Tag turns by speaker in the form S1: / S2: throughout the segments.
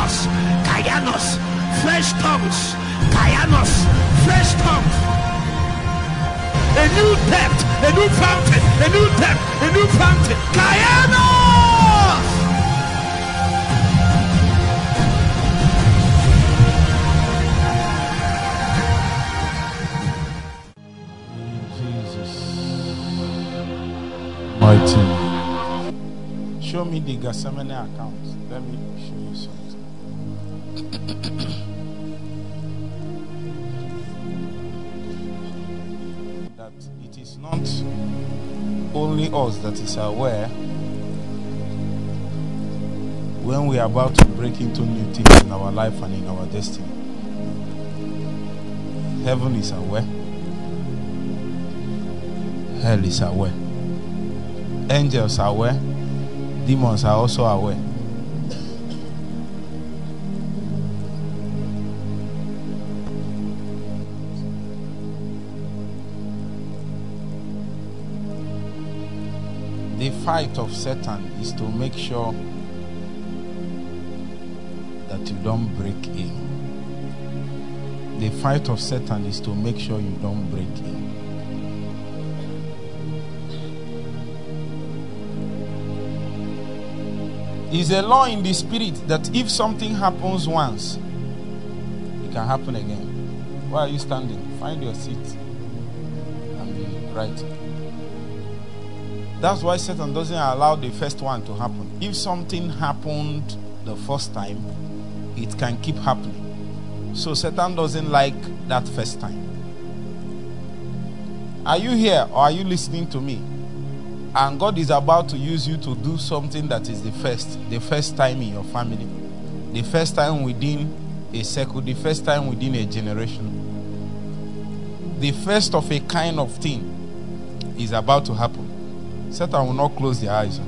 S1: Kayanos, Kayanos, fresh tongues, Kayanos, fresh tongues. A new depth, a new fountain, a new depth, a new fountain. Kayanos!
S2: Jesus. Mighty. Show me the Gethsemane account. Let me show you something. That it is not only us that is aware when we are about to break into new things in our life and in our destiny. Heaven is aware. Hell is aware. Angels are aware. Demons are also aware. Fight of Satan is to make sure that you don't break in. The fight of Satan is to make sure you don't break in. It's a law in the spirit that if something happens once, it can happen again. Why are you standing? Find your seat and be right. That's why Satan doesn't allow the first one to happen. If something happened the first time, it can keep happening. So Satan doesn't like that first time. Are you here or are you listening to me? And God is about to use you to do something that is the first, the first time in your family, the first time within a circle, the first time within a generation. The first of a kind of thing is about to happen. Satan will not close their eyes.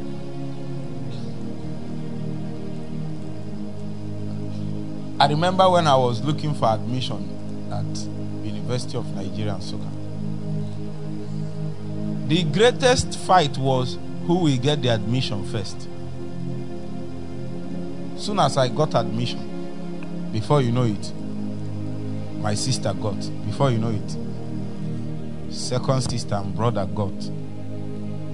S2: I remember when I was looking for admission at University of Nigeria and. The greatest fight was who will get the admission first. Soon as I got admission, before you know it, my sister got. Before you know it, second sister and brother got.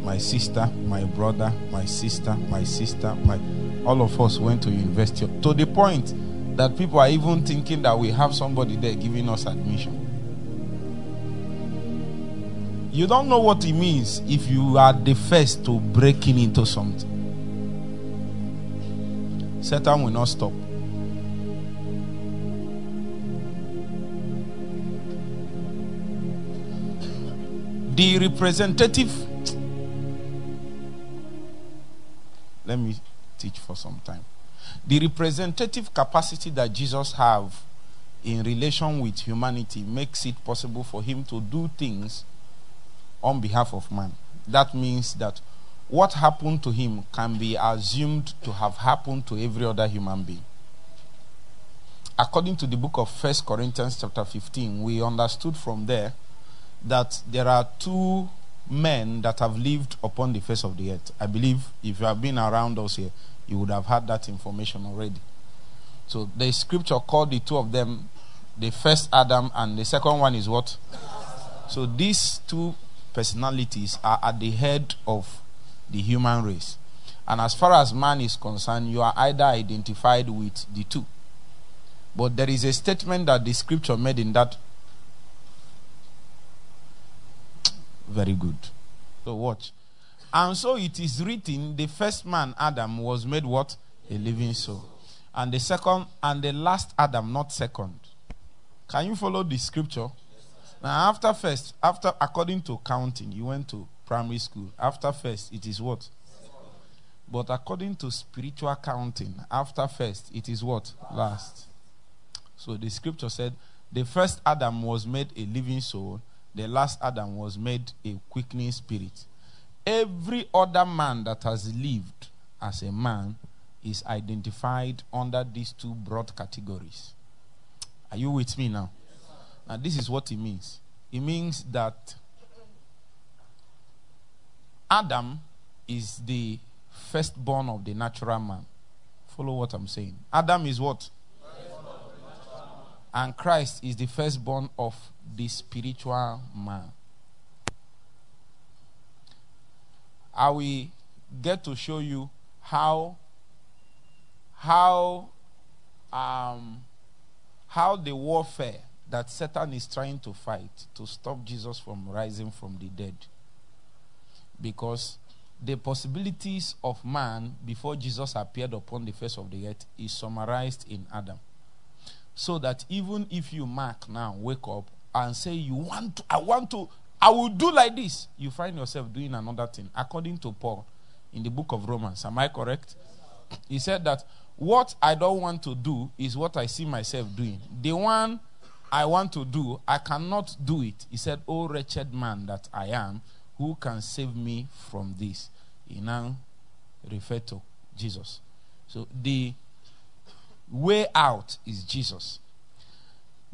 S2: My sister, my brother, my sister, my sister, my all of us went to university to the point that people are even thinking that we have somebody there giving us admission. You don't know what it means if you are the first to breaking into something. Satan will not stop. The representative. Let me teach for some time. The representative capacity that Jesus have in relation with humanity makes it possible for him to do things on behalf of man. That means that what happened to him can be assumed to have happened to every other human being. According to the book of First Corinthians chapter 15, we understood from there that there are two men that have lived upon the face of the earth. I believe if you have been around us here, you would have had that information already. So the scripture called the two of them the first Adam and the second one is what? So these two personalities are at the head of the human race. And as far as man is concerned, you are either identified with the two. But there is a statement that the scripture made in that. Very good. So watch. And so it is written the first man, Adam, was made what? A living soul. And the second, and the last Adam, not second. Can you follow the scripture? Now, after first, after according to counting, you went to primary school. After first, it is what? But according to spiritual counting, after first, it is what? Last. So the scripture said, the first Adam was made a living soul, the last Adam was made a quickening spirit. Every other man that has lived as a man is identified under these two broad categories. Are you with me now? Now, this is what it means it means that Adam is the firstborn of the natural man Follow what I'm saying. Adam is what? And Christ is the firstborn of the spiritual man. I will get to show you how how um, how the warfare that Satan is trying to fight to stop Jesus from rising from the dead. Because the possibilities of man before Jesus appeared upon the face of the earth is summarized in Adam. So that even if you mark now, wake up and say, You want to, I want to, I will do like this, you find yourself doing another thing. According to Paul in the book of Romans. Am I correct? He said that what I don't want to do is what I see myself doing. The one I want to do, I cannot do it. He said, Oh, wretched man that I am, who can save me from this? He now referred to Jesus. So the way out is Jesus.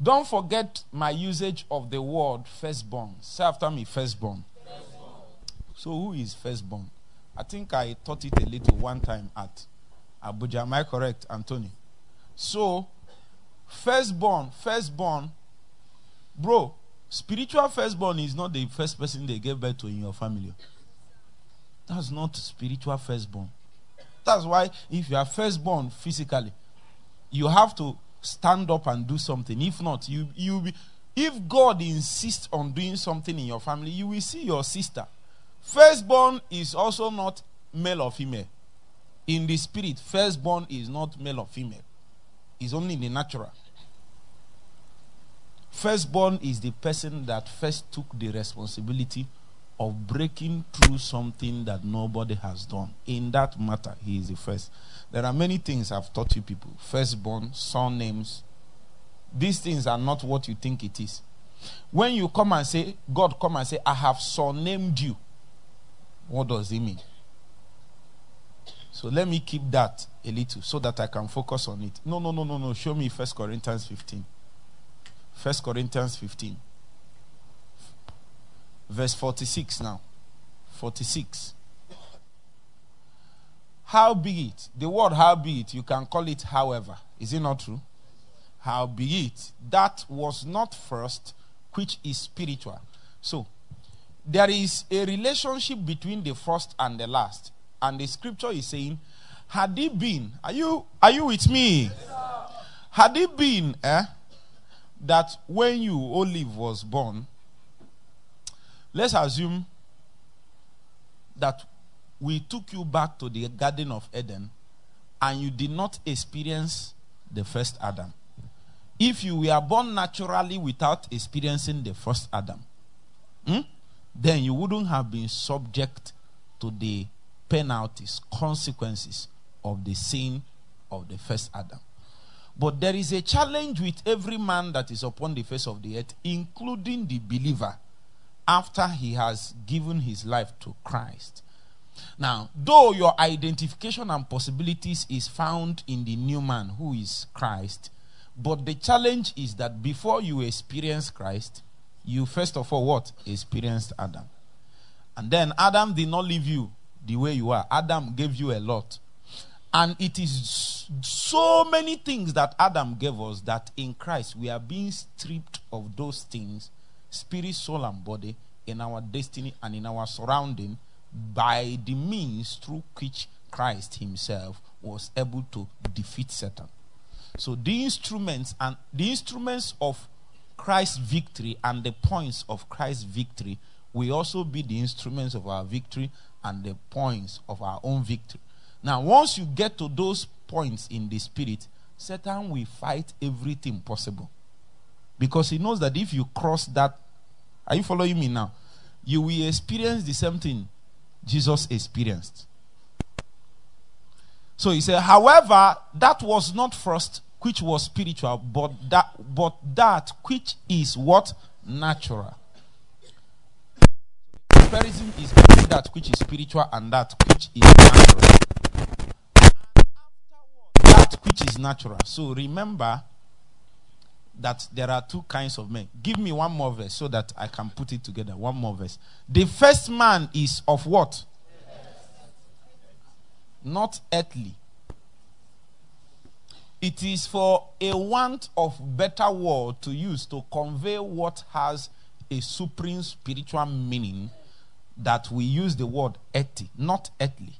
S2: Don't forget my usage of the word firstborn. Say after me, firstborn. firstborn. So, who is firstborn? I think I taught it a little one time at Abuja. Am I correct, Anthony? So, firstborn, firstborn, bro, spiritual firstborn is not the first person they gave birth to in your family. That's not spiritual firstborn. That's why if you are firstborn physically, you have to stand up and do something. If not, you you be, if God insists on doing something in your family, you will see your sister. Firstborn is also not male or female. In the spirit, firstborn is not male or female. It's only in the natural. Firstborn is the person that first took the responsibility of breaking through something that nobody has done. In that matter, he is the first. There are many things I've taught you people. Firstborn, surnames. These things are not what you think it is. When you come and say, God come and say, I have surnamed you. What does it mean? So let me keep that a little so that I can focus on it. No, no, no, no, no. Show me First Corinthians 15. First Corinthians 15. Verse 46 now. 46. How be it? The word how be it, you can call it however. Is it not true? How be it? That was not first, which is spiritual. So, there is a relationship between the first and the last. And the scripture is saying, had it been, are you are you with me? Had it been eh, that when you Olive was born, let's assume that we took you back to the Garden of Eden and you did not experience the first Adam. If you were born naturally without experiencing the first Adam, hmm, then you wouldn't have been subject to the penalties, consequences of the sin of the first Adam. But there is a challenge with every man that is upon the face of the earth, including the believer, after he has given his life to Christ. Now, though your identification and possibilities is found in the new man who is Christ, but the challenge is that before you experience Christ, you first of all what? Experienced Adam. And then Adam did not leave you the way you are. Adam gave you a lot. And it is so many things that Adam gave us that in Christ we are being stripped of those things, spirit, soul, and body, in our destiny and in our surrounding by the means through which Christ Himself was able to defeat Satan. So the instruments and the instruments of Christ's victory and the points of Christ's victory will also be the instruments of our victory and the points of our own victory. Now, once you get to those points in the spirit, Satan will fight everything possible. Because he knows that if you cross that, are you following me now? You will experience the same thing Jesus experienced. So he said, however, that was not first which was spiritual, but that but that which is what natural. Comparison is between that which is spiritual and that which is natural. That which is natural. So remember that there are two kinds of men. Give me one more verse so that I can put it together. One more verse. The first man is of what? Not earthly. It is for a want of better word to use to convey what has a supreme spiritual meaning that we use the word earthy, not earthly.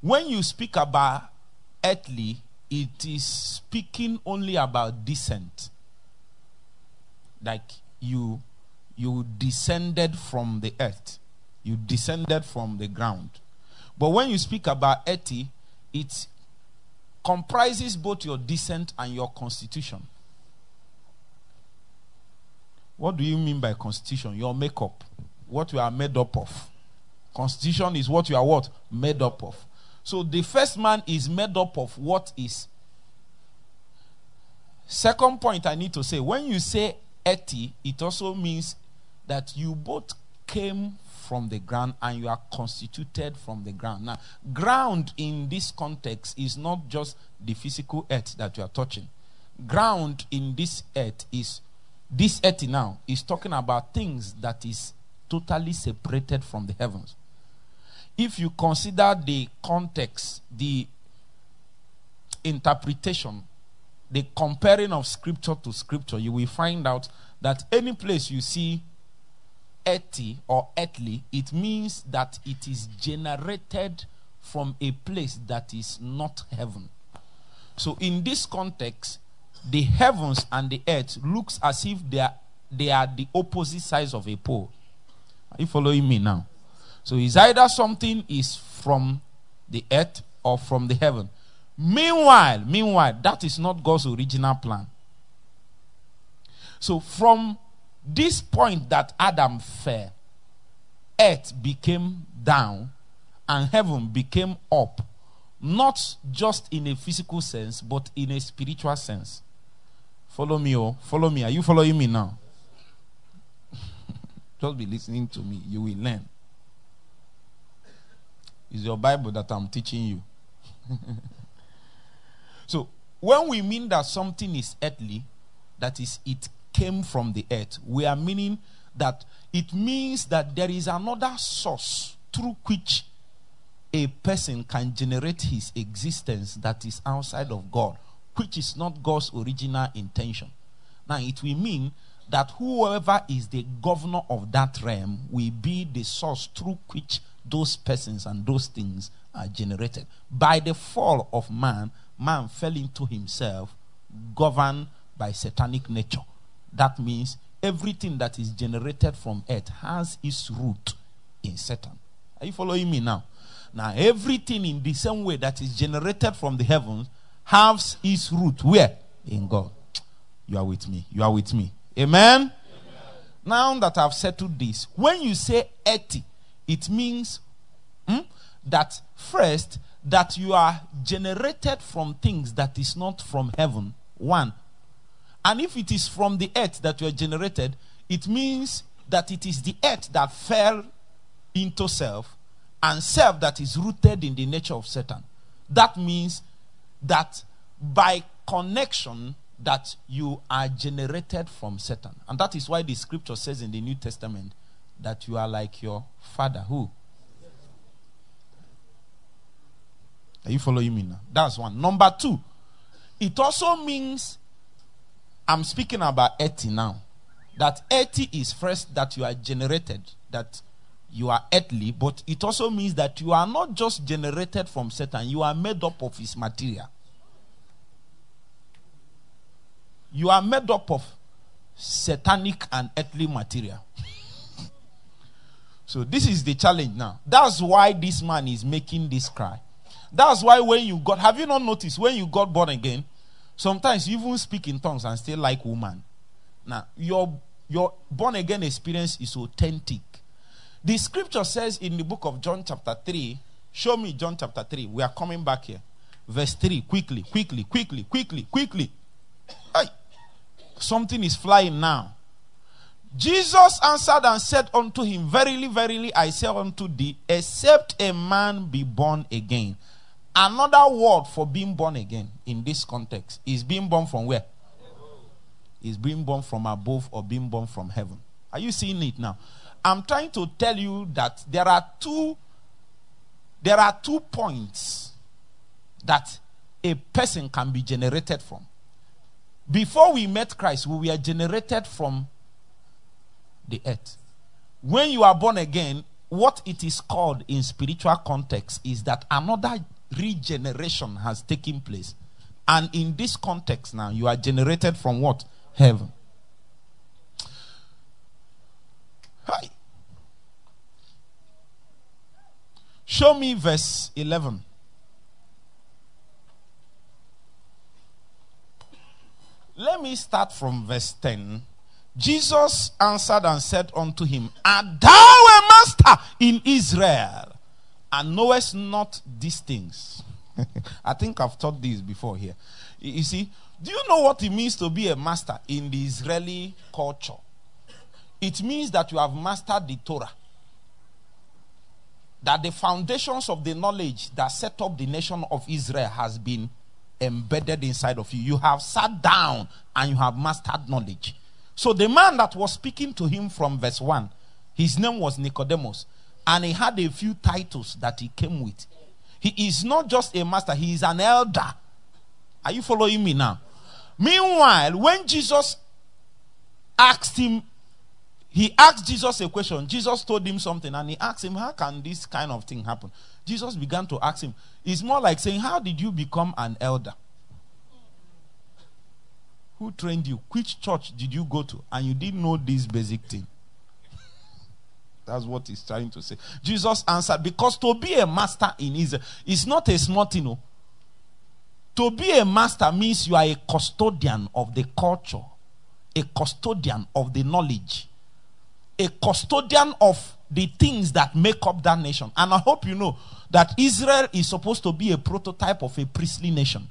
S2: When you speak about earthly, it is speaking only about descent. Like you you descended from the earth. You descended from the ground. But when you speak about earthy, it comprises both your descent and your constitution. What do you mean by constitution? Your makeup. What you are made up of. Constitution is what you are what? Made up of. So the first man is made up of what is. Second point I need to say when you say eti, it also means that you both came from the ground and you are constituted from the ground. Now, ground in this context is not just the physical earth that you are touching. Ground in this earth is this earth now is talking about things that is totally separated from the heavens. If you consider the context, the interpretation, the comparing of scripture to scripture, you will find out that any place you see earthy or earthly, it means that it is generated from a place that is not heaven. So in this context, the heavens and the earth looks as if they are, they are the opposite sides of a pole. Are you following me now? So it's either something is from the earth or from the heaven. Meanwhile, meanwhile, that is not God's original plan. So from this point that Adam fell, earth became down and heaven became up, not just in a physical sense, but in a spiritual sense. Follow me, oh, follow me. Are you following me now? just be listening to me. You will learn. It's your Bible that I'm teaching you. so, when we mean that something is earthly, that is, it came from the earth, we are meaning that it means that there is another source through which a person can generate his existence that is outside of God, which is not God's original intention. Now, it will mean that whoever is the governor of that realm will be the source through which those persons and those things are generated. By the fall of man, man fell into himself, governed by satanic nature. That means everything that is generated from earth has its root in Satan. Are you following me now? Now, everything in the same way that is generated from the heavens has its root where? In God. You are with me. You are with me. Amen? Amen. Now that I've settled this, when you say earthy, it means hmm, that first, that you are generated from things that is not from heaven. One. And if it is from the earth that you are generated, it means that it is the earth that fell into self and self that is rooted in the nature of Satan. That means that by connection that you are generated from Satan. And that is why the scripture says in the New Testament that you are like your father. Who? Are you following me now? That's one. Number two, it also means I'm speaking about earthy now. That earthy is first that you are generated, that you are earthly, but it also means that you are not just generated from Satan, you are made up of his material. You are made up of satanic and earthly material. so this is the challenge now. That's why this man is making this cry. That's why when you got, have you not noticed when you got born again, sometimes you even speak in tongues and still like woman. Now, your, your born again experience is authentic. The scripture says in the book of John, chapter 3, show me John chapter 3. We are coming back here. Verse 3, quickly, quickly, quickly, quickly, quickly. Hey, something is flying now. Jesus answered and said unto him, Verily, verily, I say unto thee, except a man be born again. Another word for being born again in this context is being born from where? Is being born from above or being born from heaven. Are you seeing it now? I'm trying to tell you that there are two there are two points that a person can be generated from. Before we met Christ, we were generated from the earth. When you are born again, what it is called in spiritual context is that another regeneration has taken place. And in this context now, you are generated from what? Heaven. Hi. Show me verse 11. Let me start from verse 10. Jesus answered and said unto him, Art thou a master in Israel, and knowest not these things? I think I've taught this before here. You see, do you know what it means to be a master in the Israeli culture? It means that you have mastered the Torah. That the foundations of the knowledge that set up the nation of Israel has been embedded inside of you. You have sat down and you have mastered knowledge. So the man that was speaking to him from verse 1, his name was Nicodemus, and he had a few titles that he came with. He is not just a master, he is an elder. Are you following me now? Meanwhile, when Jesus asked him, he asked Jesus a question. Jesus told him something, and he asked him, How can this kind of thing happen? Jesus began to ask him. It's more like saying, How did you become an elder? Who trained you? Which church did you go to? And you didn't know this basic thing. That's what he's trying to say. Jesus answered, Because to be a master in Israel is not a small thing. No. To be a master means you are a custodian of the culture, a custodian of the knowledge, a custodian of the things that make up that nation. And I hope you know that Israel is supposed to be a prototype of a priestly nation.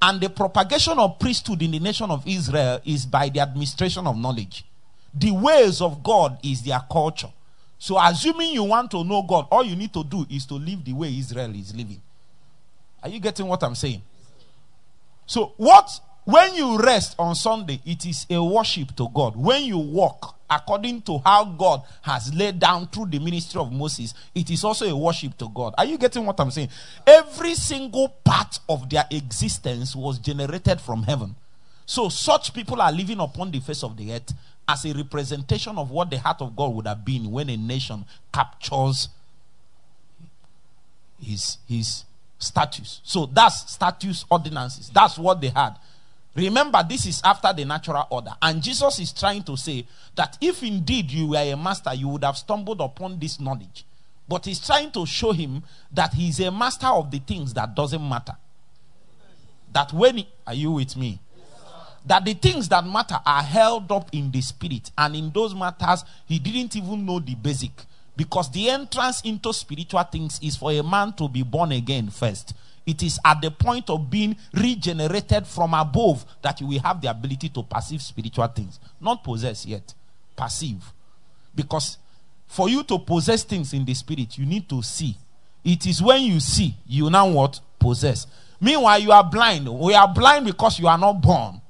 S2: And the propagation of priesthood in the nation of Israel is by the administration of knowledge. The ways of God is their culture. So, assuming you want to know God, all you need to do is to live the way Israel is living. Are you getting what I'm saying? So, what when you rest on Sunday, it is a worship to God. When you walk according to how God has laid down through the ministry of Moses, it is also a worship to God. Are you getting what I'm saying? Every single part of their existence was generated from heaven. So, such people are living upon the face of the earth as a representation of what the heart of God would have been when a nation captures his, his status. So, that's status ordinances. That's what they had. Remember, this is after the natural order. And Jesus is trying to say that if indeed you were a master, you would have stumbled upon this knowledge. But he's trying to show him that he's a master of the things that doesn't matter. That when he, are you with me? that the things that matter are held up in the spirit, and in those matters, he didn't even know the basic. Because the entrance into spiritual things is for a man to be born again first. It is at the point of being regenerated from above that you will have the ability to perceive spiritual things. Not possess yet, perceive. Because for you to possess things in the spirit, you need to see. It is when you see, you now what? Possess. Meanwhile, you are blind. We are blind because you are not born.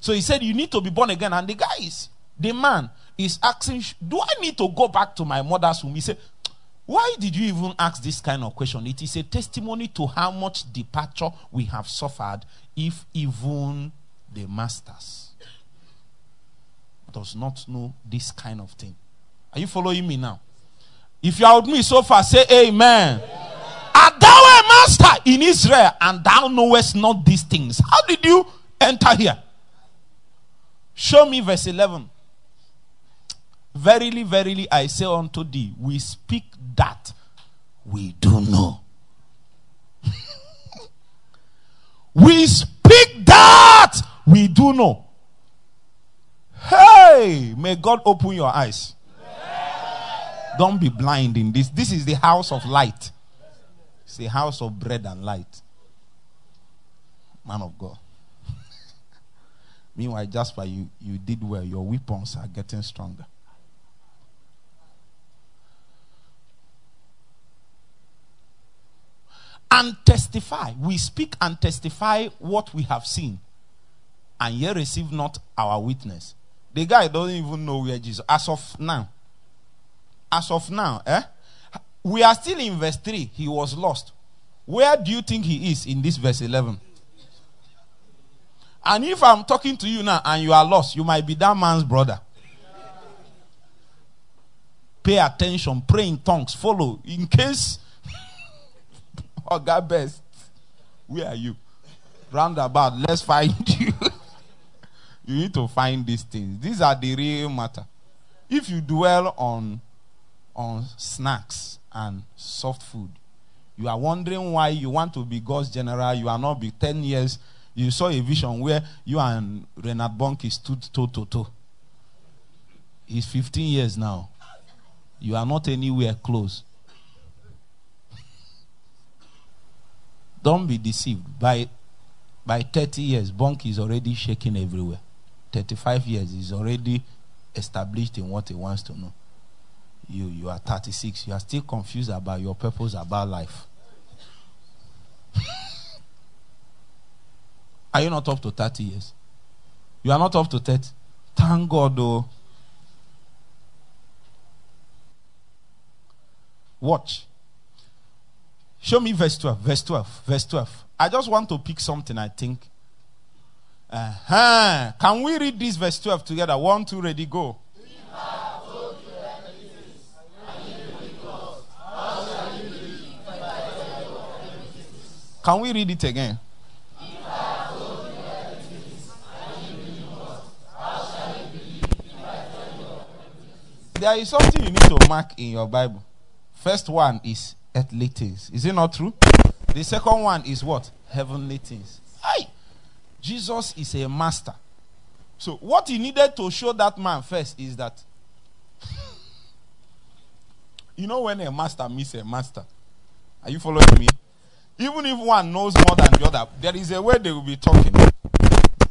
S2: So he said, You need to be born again. And the guy is, the man is asking, Do I need to go back to my mother's womb? He said, why did you even ask this kind of question? It is a testimony to how much departure we have suffered if even the masters does not know this kind of thing. Are you following me now? If you are with me so far, say amen. amen. Art thou a master in Israel and thou knowest not these things? How did you enter here? Show me verse 11. Verily, verily, I say unto thee, we speak that we do know. we speak that we do know. Hey, may God open your eyes. Don't be blind in this. This is the house of light. It's the house of bread and light. Man of God. Meanwhile, Jasper, you, you did well. Your weapons are getting stronger. And testify. We speak and testify what we have seen, and yet receive not our witness. The guy doesn't even know where Jesus. As of now, as of now, eh? We are still in verse three. He was lost. Where do you think he is in this verse 11? And if I'm talking to you now and you are lost, you might be that man's brother. Pay attention, pray in tongues, follow. In case, oh God best, where are you? Roundabout, let's find you. you need to find these things. These are the real matter. If you dwell on on snacks and soft food, you are wondering why you want to be God's general. You are not be 10 years. You saw a vision where you and Reinhard Bonnke stood toe to toe. He's 15 years now. You are not anywhere close. Don't be deceived. By, by 30 years, Bonnke is already shaking everywhere. 35 years, he's already established in what he wants to know. You, you are 36. You are still confused about your purpose about life. are you not up to 30 years? You are not up to 30. Thank God, though. Watch. Show me verse 12. Verse 12. Verse 12. I just want to pick something, I think. Uh-huh. Can we read this verse 12 together? One, two, ready, go. Can we read it again? There is something you need to mark in your Bible. First one is earthly things. Is it not true? The second one is what? Heavenly things. Aye. Jesus is a master. So, what he needed to show that man first is that, you know, when a master meets a master, are you following me? Even if one knows more than the other, there is a way they will be talking.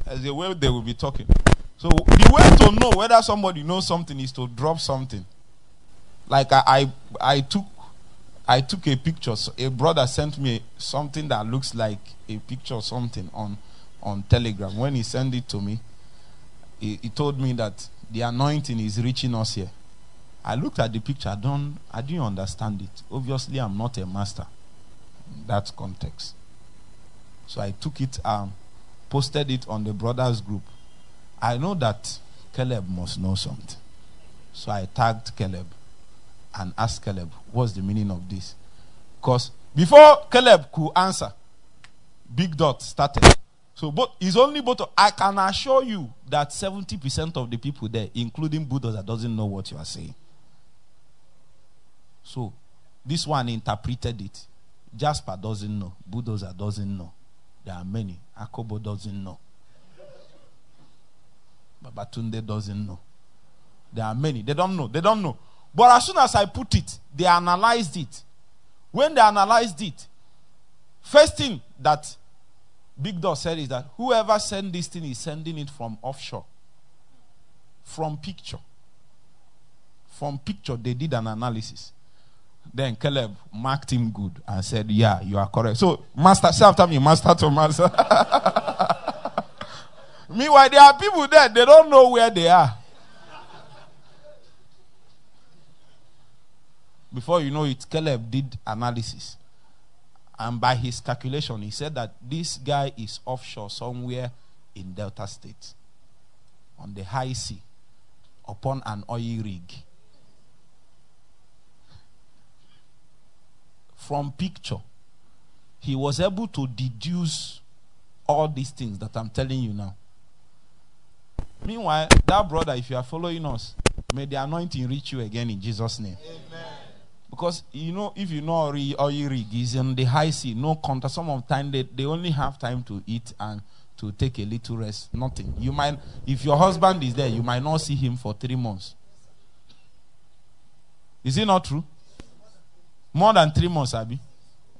S2: There's a way they will be talking. So the way to know whether somebody knows something is to drop something. Like I, I, I took, I took a picture. So a brother sent me something that looks like a picture of something on, on Telegram. When he sent it to me, he, he told me that the anointing is reaching us here. I looked at the picture. I don't, I didn't understand it. Obviously, I'm not a master In that context. So I took it um, posted it on the brothers group. I know that Caleb must know something. So I tagged Caleb and asked Caleb, what's the meaning of this? Because before Caleb could answer, Big Dot started. So but it's only both. I can assure you that 70% of the people there, including Buddha, doesn't know what you are saying. So this one interpreted it. Jasper doesn't know. Bulldozer doesn't know. There are many. Akobo doesn't know. Babatunde doesn't know. There are many. They don't know. They don't know. But as soon as I put it, they analyzed it. When they analyzed it, first thing that Big Dog said is that whoever sent this thing is sending it from offshore. From picture. From picture, they did an analysis. Then Caleb marked him good and said, Yeah, you are correct. So, master, say after me, master to master. Meanwhile, there are people there, they don't know where they are. Before you know it, Caleb did analysis. And by his calculation, he said that this guy is offshore somewhere in Delta State on the high sea upon an oil rig. from picture, he was able to deduce all these things that I'm telling you now. Meanwhile, that brother, if you are following us, may the anointing reach you again in Jesus' name. Amen. Because you know, if you know oil rig is in the high sea, no contact. Some of the time they, they only have time to eat and to take a little rest. Nothing. You might, if your husband is there, you might not see him for three months. Is it not true? More than three months, Abby.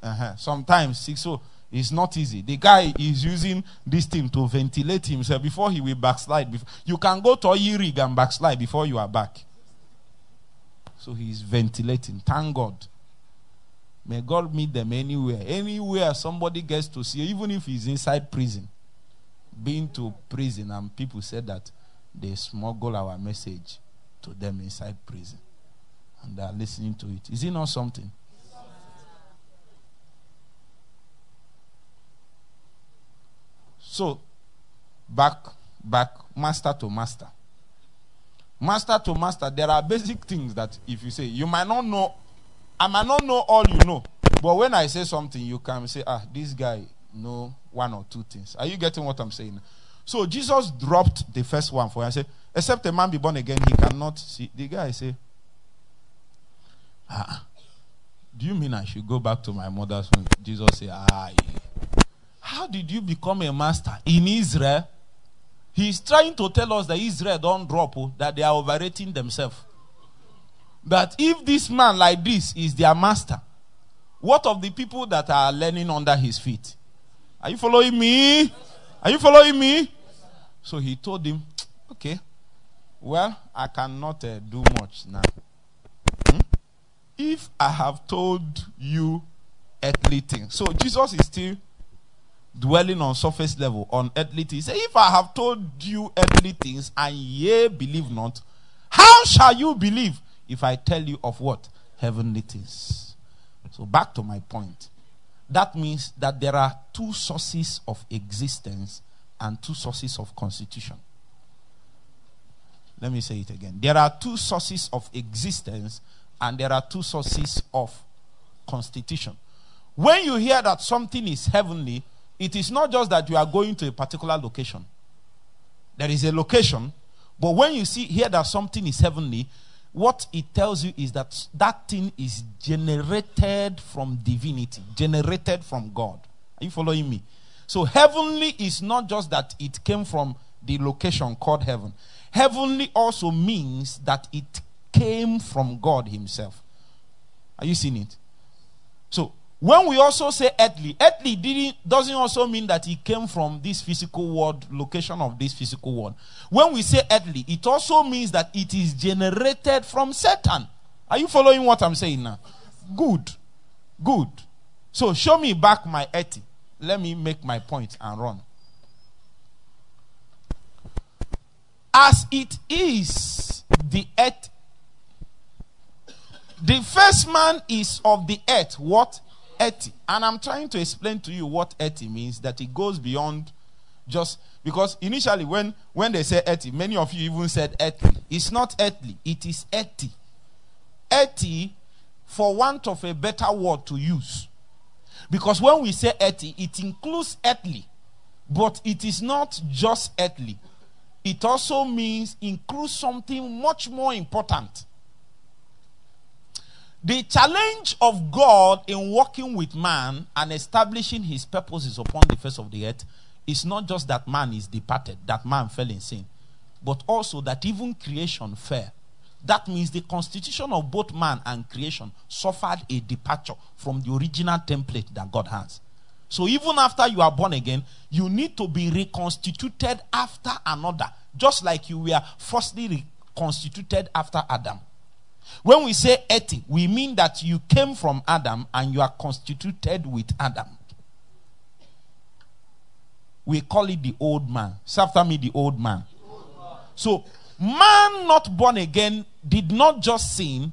S2: Uh-huh. Sometimes six. So it's not easy. The guy is using this thing to ventilate himself before he will backslide. You can go to a rig and backslide before you are back. So he's ventilating. Thank God. May God meet them anywhere. Anywhere somebody gets to see, even if he's inside prison. Been to prison, and people said that they smuggle our message to them inside prison. And they are listening to it. Is it not something? So, back, back, master to master. Master to master, there are basic things that if you say, you might not know, I might not know all you know. But when I say something, you can say, ah, this guy know one or two things. Are you getting what I'm saying? So Jesus dropped the first one for you. I say, except a man be born again, he cannot see. The guy say, ah, do you mean I should go back to my mother's home? Jesus said, ah, how did you become a master in Israel? He's trying to tell us that Israel don't drop, oh, that they are overrating themselves. That if this man like this is their master, what of the people that are learning under his feet? Are you following me? Are you following me? So he told him, Okay, well, I cannot uh, do much now. Hmm? If I have told you earthly things. So Jesus is still dwelling on surface level, on earthly things. If I have told you earthly things and ye believe not, how shall you believe if I tell you of what? Heavenly things. So back to my point. That means that there are two sources of existence and two sources of constitution. Let me say it again. There are two sources of existence and there are two sources of constitution. When you hear that something is heavenly, it is not just that you are going to a particular location. There is a location, but when you see here that something is heavenly, what it tells you is that that thing is generated from divinity, generated from God. Are you following me? So, heavenly is not just that it came from the location called heaven. Heavenly also means that it came from God Himself. Are you seeing it? So, when we also say earthly, earthly doesn't also mean that he came from this physical world, location of this physical world. When we say earthly, it also means that it is generated from Satan. Are you following what I'm saying now? Good. Good. So show me back my earthly. Let me make my point and run. As it is the earth, the first man is of the earth. What? Eti. And I'm trying to explain to you what eti means, that it goes beyond just because initially when when they say eti, many of you even said eti. It's not earthly, it is eti. Eti, for want of a better word to use. Because when we say eti, it includes earthly, but it is not just earthly. It also means includes something much more important. The challenge of God in working with man and establishing his purposes upon the face of the earth is not just that man is departed, that man fell in sin, but also that even creation fell. That means the constitution of both man and creation suffered a departure from the original template that God has. So even after you are born again, you need to be reconstituted after another, just like you were firstly reconstituted after Adam. When we say eti, we mean that you came from Adam and you are constituted with Adam. We call it the old man. Say after me, the old man. So, man not born again did not just sin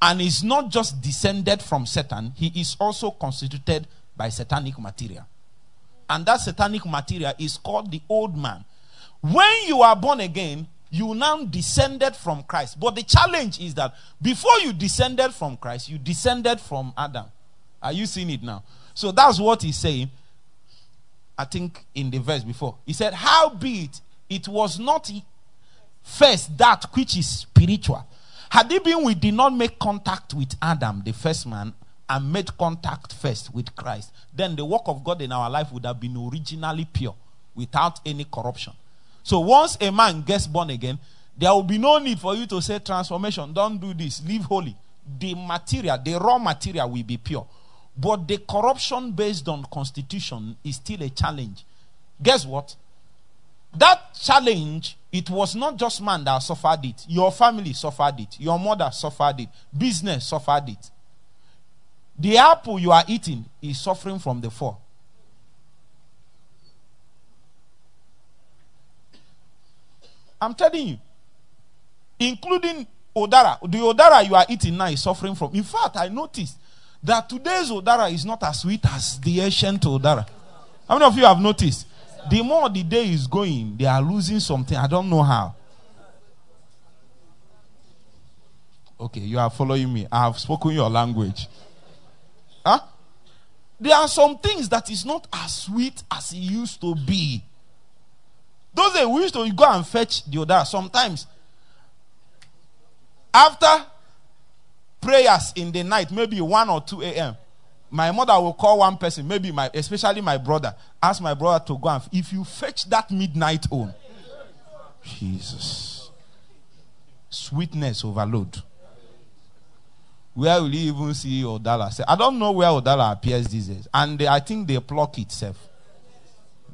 S2: and is not just descended from Satan, he is also constituted by satanic material. And that satanic material is called the old man. When you are born again, you now descended from Christ. But the challenge is that before you descended from Christ, you descended from Adam. Are you seeing it now? So that's what he's saying. I think in the verse before. He said, Howbeit it, was not first that which is spiritual. Had it been we did not make contact with Adam, the first man, and made contact first with Christ, then the work of God in our life would have been originally pure, without any corruption. So once a man gets born again, there will be no need for you to say transformation. Don't do this. Live holy. The material, the raw material will be pure. But the corruption based on constitution is still a challenge. Guess what? That challenge, it was not just man that suffered it. Your family suffered it. Your mother suffered it. Business suffered it. The apple you are eating is suffering from the fall. I'm telling you. Including udara. The udara you are eating now is suffering from. In fact, I noticed that today's udara is not as sweet as the ancient udara. How many of you have noticed? The more the day is going, they are losing something. I don't know how. Okay, you are following me. I have spoken your language. Huh? There are some things that is not as sweet as it used to be. Those days we used to go and fetch the other. Sometimes, after prayers in the night, maybe 1 or 2 a.m., my mother will call one person, maybe my, especially my brother, ask my brother to go and if you fetch that midnight home, Jesus, sweetness overload. Where will you even see udara? I don't know where udara appears these days, and I think they pluck itself.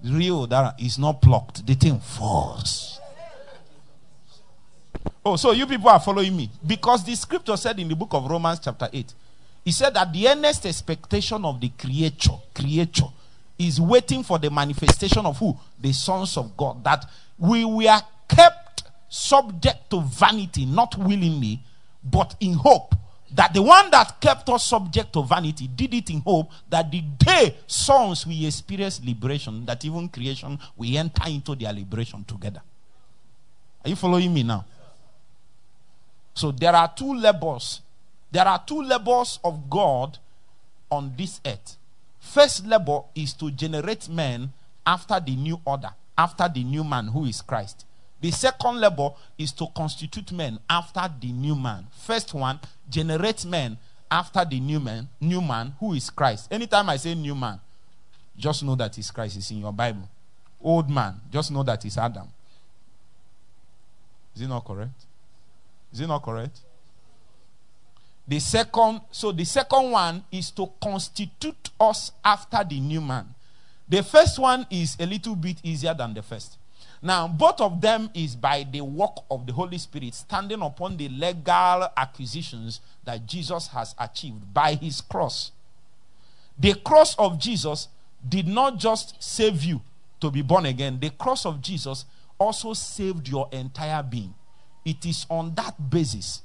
S2: Real that is not plucked; the thing falls. Oh, so you people are following me because the scripture said in the book of Romans, chapter 8, he said that the earnest expectation of the creature, creature, is waiting for the manifestation of who? The sons of God. That we were kept subject to vanity, not willingly, but in hope. That the one that kept us subject to vanity did it in hope that the day sons we experience liberation, that even creation we enter into their liberation together. Are you following me now? So there are two levels. There are two levels of God on this earth. First level is to generate men after the new order, after the new man who is Christ. The second level is to constitute men after the new man. First one, generate men after the new man, new man who is Christ. Anytime I say new man, just know that it's Christ. It's in your Bible. Old man, just know that it's Adam. Is it not correct? Is it not correct? The second, so the second one is to constitute us after the new man. The first one is a little bit easier than the first. Now, both of them is by the work of the Holy Spirit, standing upon the legal acquisitions that Jesus has achieved by his cross. The cross of Jesus did not just save you to be born again, the cross of Jesus also saved your entire being. It is on that basis.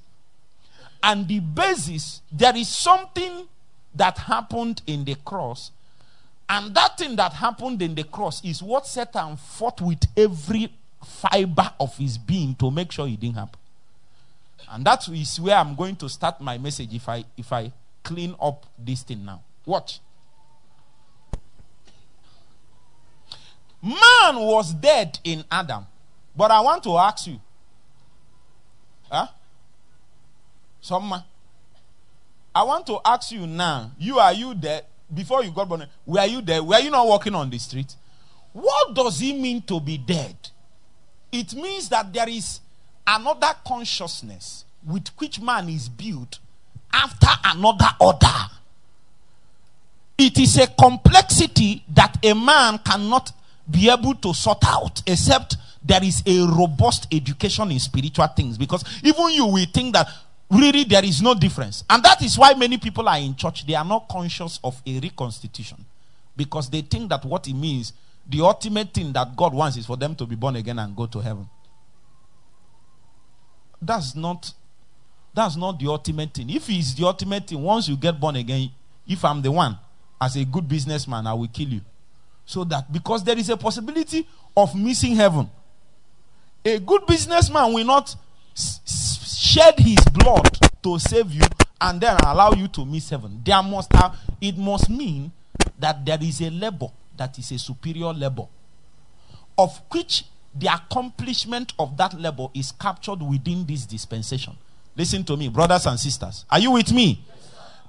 S2: And the basis, there is something that happened in the cross. And that thing that happened in the cross is what Satan fought with every fiber of his being to make sure it didn't happen. And that is where I'm going to start my message if I if I clean up this thing now. Watch. Man was dead in Adam. But I want to ask you, Huh? Some I want to ask you now. You are you there before you got born? Were you there? Were you not walking on the street? What does it mean to be dead? It means that there is another consciousness with which man is built after another order. It is a complexity that a man cannot be able to sort out except there is a robust education in spiritual things because even you will think that really there is no difference. And that is why many people are in church, they are not conscious of a reconstitution because they think that what it means, the ultimate thing that God wants is for them to be born again and go to heaven. That's not that's not the ultimate thing. If it's the ultimate thing, once you get born again, if I'm the one, as a good businessman, I will kill you. So that because there is a possibility of missing heaven. A good businessman will not s- shed his blood to save you and then allow you to miss heaven. There must have, it must mean that there is a labor that is a superior labor, of which the accomplishment of that labor is captured within this dispensation. Listen to me, brothers and sisters. Are you with me?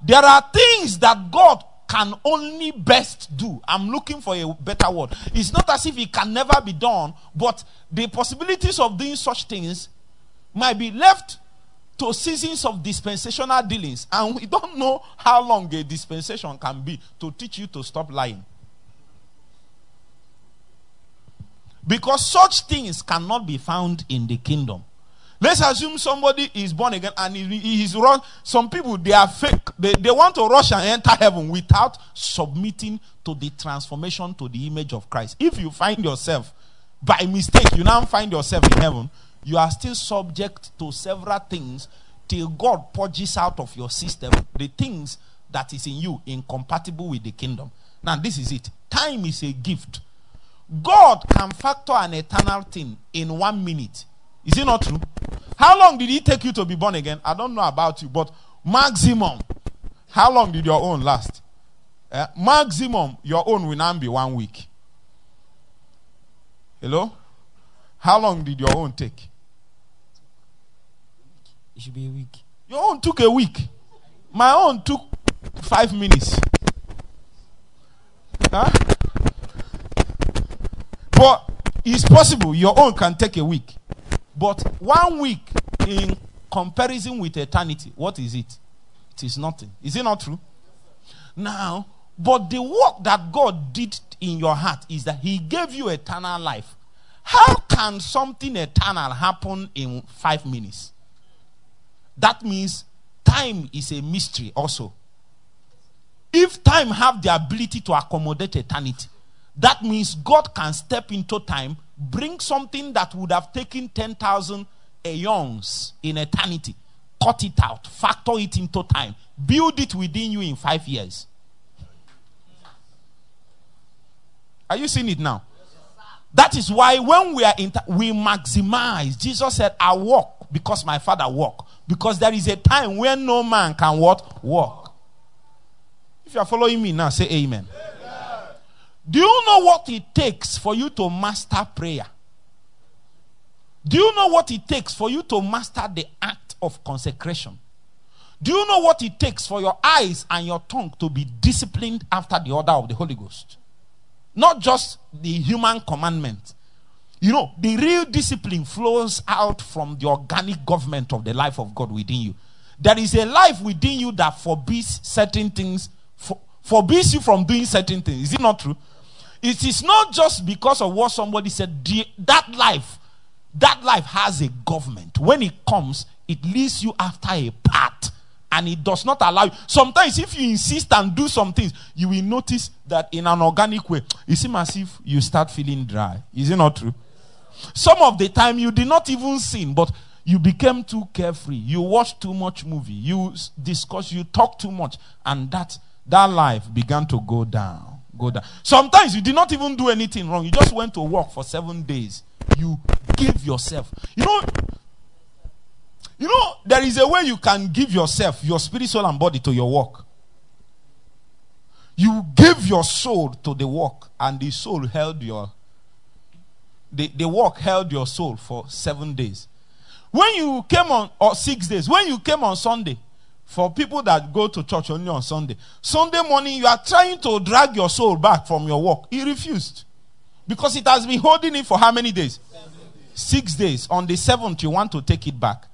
S2: There are things that God can only best do. I'm looking for a better word. It's not as if it can never be done, but the possibilities of doing such things might be left to seasons of dispensational dealings. And we don't know how long a dispensation can be to teach you to stop lying. Because such things cannot be found in the kingdom. Let's assume somebody is born again and he, is run. Some people they are fake. They, they want to rush and enter heaven without submitting to the transformation to the image of Christ. If you find yourself by mistake, you now find yourself in heaven, you are still subject to several things till God purges out of your system the things that is in you incompatible with the kingdom. Now, this is it. Time is a gift. God can factor an eternal thing in one minute. Is it not true? How long did it take you to be born again? I don't know about you, but maximum. How long did your own last? Uh, maximum, your own will now be one week. Hello? How long did your own take?
S3: It should be a week.
S2: Your own took a week. My own took five minutes. Huh? But it's possible your own can take a week. But one week in comparison with eternity, what is it? It is nothing. Is it not true? Now, but the work that God did in your heart is that He gave you eternal life. How can something eternal happen in five minutes? That means time is a mystery also. If time have the ability to accommodate eternity, that means God can step into time, bring something that would have taken 10,000 aeons in eternity, cut it out, factor it into time, build it within you in five years. Are you seeing it now? That is why when we are in, we maximize. Jesus said, "I walk because my Father walk." Because there is a time when no man can what walk. If you are following me now, say Amen. amen. Do you know what it takes for you to master prayer? Do you know what it takes for you to master the act of consecration? Do you know what it takes for your eyes and your tongue to be disciplined after the order of the Holy Ghost? Not just the human commandment. You know, the real discipline flows out from the organic government of the life of God within you. There is a life within you that forbids certain things, for, forbids you from doing certain things. Is it not true? It is not just because of what somebody said. The, that life, that life has a government. When it comes, it leads you after a path and it does not allow you. Sometimes, if you insist and do some things, you will notice that in an organic way, it seems as if you start feeling dry. Is it not true? Some of the time, you did not even sin, but you became too carefree. You watched too much movie. You discuss. You talk too much, and that that life began to go down. Go down. Sometimes you did not even do anything wrong. You just went to work for seven days. You give yourself. You know, you know, there is a way you can give yourself, your spirit, soul, and body to your work. You give your soul to the work, and the soul held your the, the work held your soul for seven days. When you came on or six days, when you came on Sunday, for people that go to church only on Sunday, Sunday morning you are trying to drag your soul back from your work. He refused. Because it has been holding it for how many days? Six days. On the seventh, you want to take it back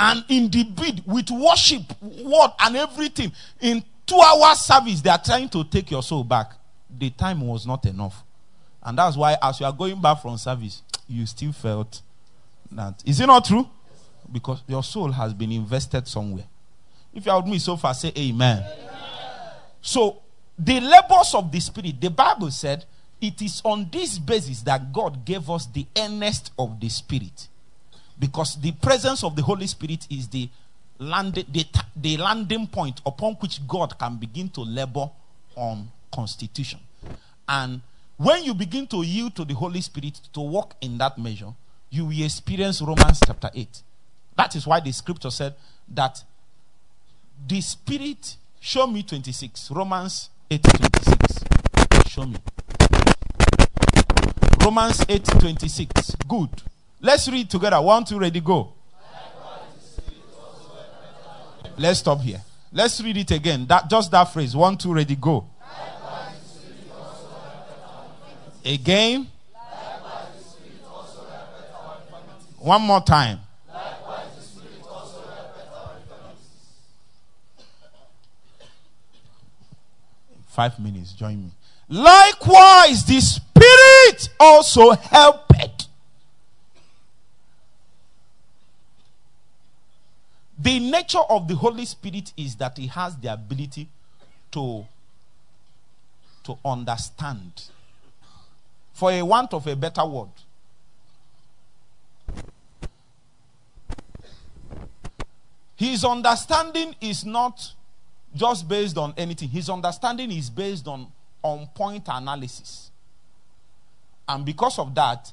S2: and in the bid with worship, word, and everything, in two hours service, they are trying to take your soul back. The time was not enough. And that's why, as you are going back from service, you still felt that. Is it not true? Because your soul has been invested somewhere. If you are with me so far, say amen. amen. So, the labors of the Spirit, the Bible said, it is on this basis that God gave us the earnest of the Spirit. Because the presence of the Holy Spirit is the, land, the, the landing point upon which God can begin to labor on constitution. And when you begin to yield to the Holy Spirit to walk in that measure, you will experience Romans chapter 8. That is why the scripture said that the Spirit, show me 26. Romans 8 26. Show me. Romans 8 26. Good. Let's read together. One, two, ready, go. Let's stop here. Let's read it again. That just that phrase. One, two, ready, go. Again. One more time. Five minutes, join me. Likewise, the Spirit also helped The nature of the Holy Spirit is that he has the ability to, to understand. For a want of a better word, his understanding is not just based on anything. His understanding is based on on point analysis. And because of that,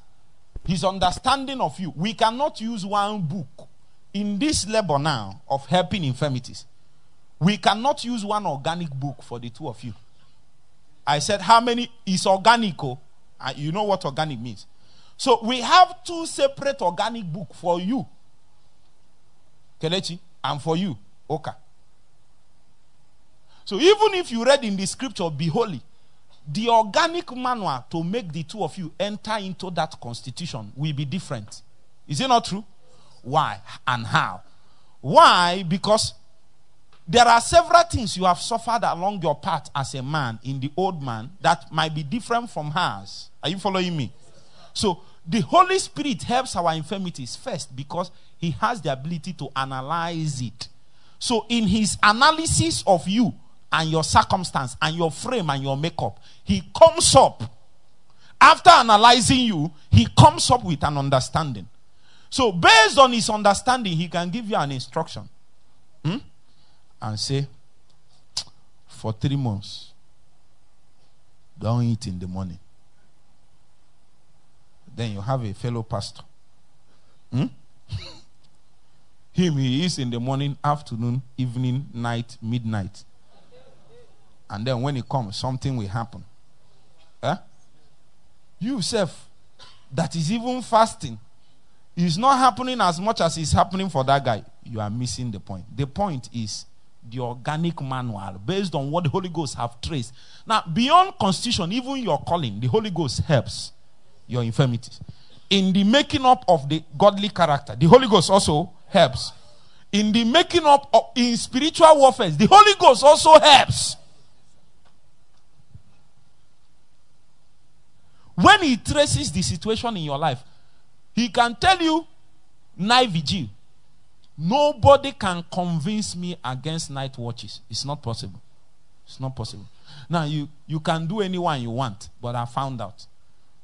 S2: his understanding of you, we cannot use one book in this labor now of helping infirmities. We cannot use one organic book for the two of you. I said, How many is organic? Oh? Oh? you know what organic means. So we have two separate organic book for you, Kelechi, and for you, Oka. So even if you read in the scripture, be holy, the organic manual to make the two of you enter into that constitution will be different. Is it not true? Why and how? Why? Because there are several things you have suffered along your path as a man in the old man that might be different from hers. Are you following me? So the Holy Spirit helps our infirmities first because he has the ability to analyze it. So in his analysis of you, and your circumstance and your frame and your makeup. He comes up. After analyzing you, he comes up with an understanding. So, based on his understanding, he can give you an instruction? And say, for three months, don't eat in the morning. Then you have a fellow pastor. Hmm? Him, he is in the morning, afternoon, evening, night, midnight. And then when it comes, something will happen. Eh? You self, that is even fasting, is not happening as much as is happening for that guy. You are missing the point. The point is the organic manual based on what the Holy Ghost have traced. Now, beyond constitution, even your calling, the Holy Ghost helps your infirmities. In the making up of the godly character, the Holy Ghost also helps. In the making up of in spiritual warfare, the Holy Ghost also helps. When he traces the situation in your life, he can tell you night vigil. Nobody can convince me against night watches. It's not possible. It's not possible. Now you you can do anyone you want, but I found out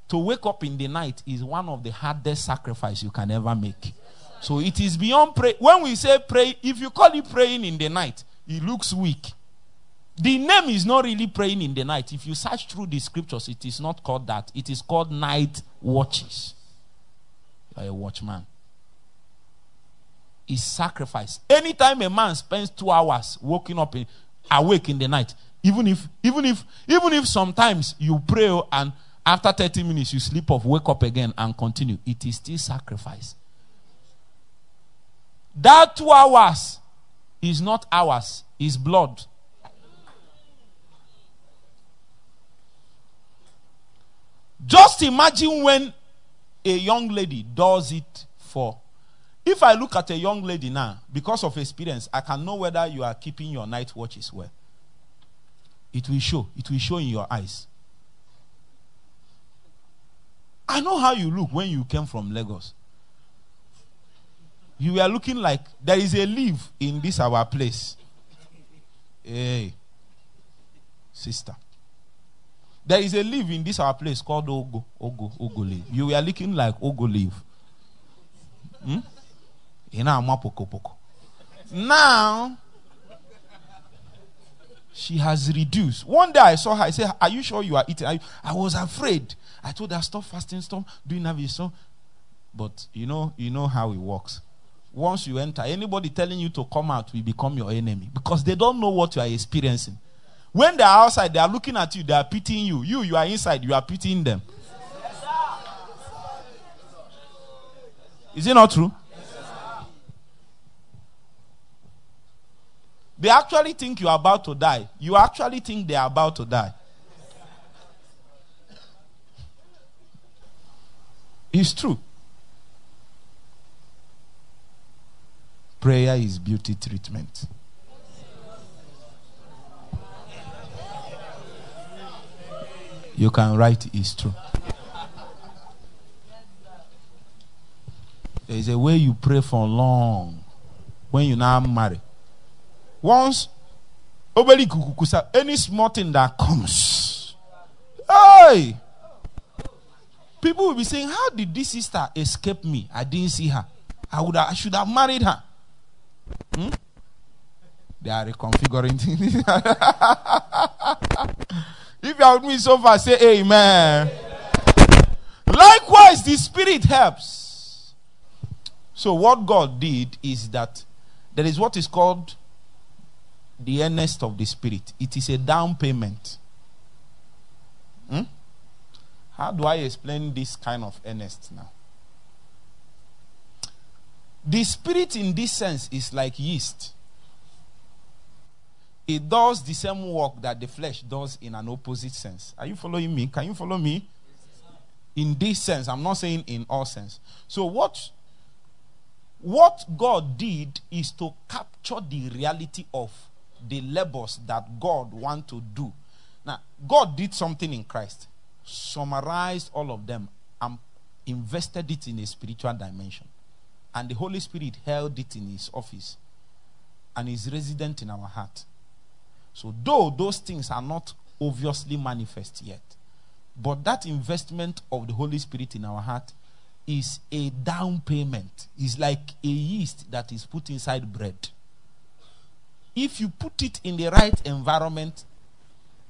S2: to wake up in the night is one of the hardest sacrifice you can ever make. So it is beyond pray. When we say pray, if you call it praying in the night, it looks weak. The name is not really praying in the night. If you search through the scriptures, it is not called that. It is called night watches. You are a watchman. Is sacrifice. Anytime a man spends two hours waking up in, awake in the night, even if even if even if sometimes you pray oh, and after 30 minutes you sleep off, wake up again and continue, it is still sacrifice. That two hours is not ours, is blood. Just imagine when a young lady does it for. If I look at a young lady now, because of experience, I can know whether you are keeping your night watches well. It will show. It will show in your eyes. I know how you look when you came from Lagos. You were looking like there is a leaf in this our place. Hey, sister. There is a leaf in this our place called Ogo. Ogo. Ogo leaf. You were looking like Ogo leaf. Hmm? Now, she has reduced. One day I saw her. I said, Are you sure you are eating? I was afraid. I told her, Stop fasting, stop doing that. So, but you know, you know how it works. Once you enter, anybody telling you to come out will become your enemy because they don't know what you are experiencing. When they are outside, they are looking at you, they are pitying you. You, you are inside, you are pitying them. Is it not true? They actually think you are about to die. You actually think they are about to die. It's true. Prayer is beauty treatment. you can write it's true. There is a way you pray for long when you now marry. Once, any small thing that comes, hey, people will be saying, "How did this sister escape me? I didn't see her. I would, have, I should have married her." Hmm? They are reconfiguring things. If you are with me so far, say amen. amen. Likewise, the Spirit helps. So, what God did is that there is what is called the earnest of the Spirit, it is a down payment. Hmm? How do I explain this kind of earnest now? The Spirit, in this sense, is like yeast. It does the same work that the flesh does in an opposite sense. Are you following me? Can you follow me? In this sense, I'm not saying in all sense. So what what God did is to capture the reality of the labors that God want to do. Now, God did something in Christ, summarized all of them, and invested it in a spiritual dimension. And the Holy Spirit held it in his office and is resident in our heart. So, though those things are not obviously manifest yet, but that investment of the Holy Spirit in our heart is a down payment. It's like a yeast that is put inside bread. If you put it in the right environment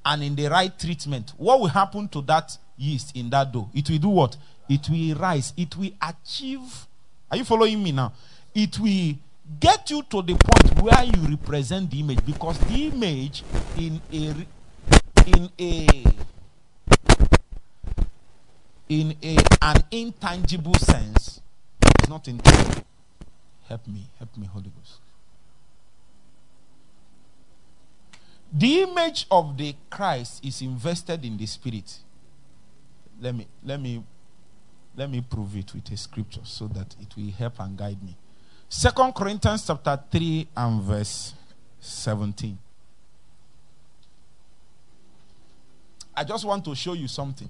S2: and in the right treatment, what will happen to that yeast in that dough? It will do what? It will rise. It will achieve. Are you following me now? It will get you to the point where you represent the image because the image in a in a in a an intangible sense is not intangible. Help me, help me, Holy Ghost. The image of the Christ is invested in the spirit. Let me let me let me prove it with a scripture so that it will help and guide me. Second Corinthians chapter 3 and verse 17. I just want to show you something.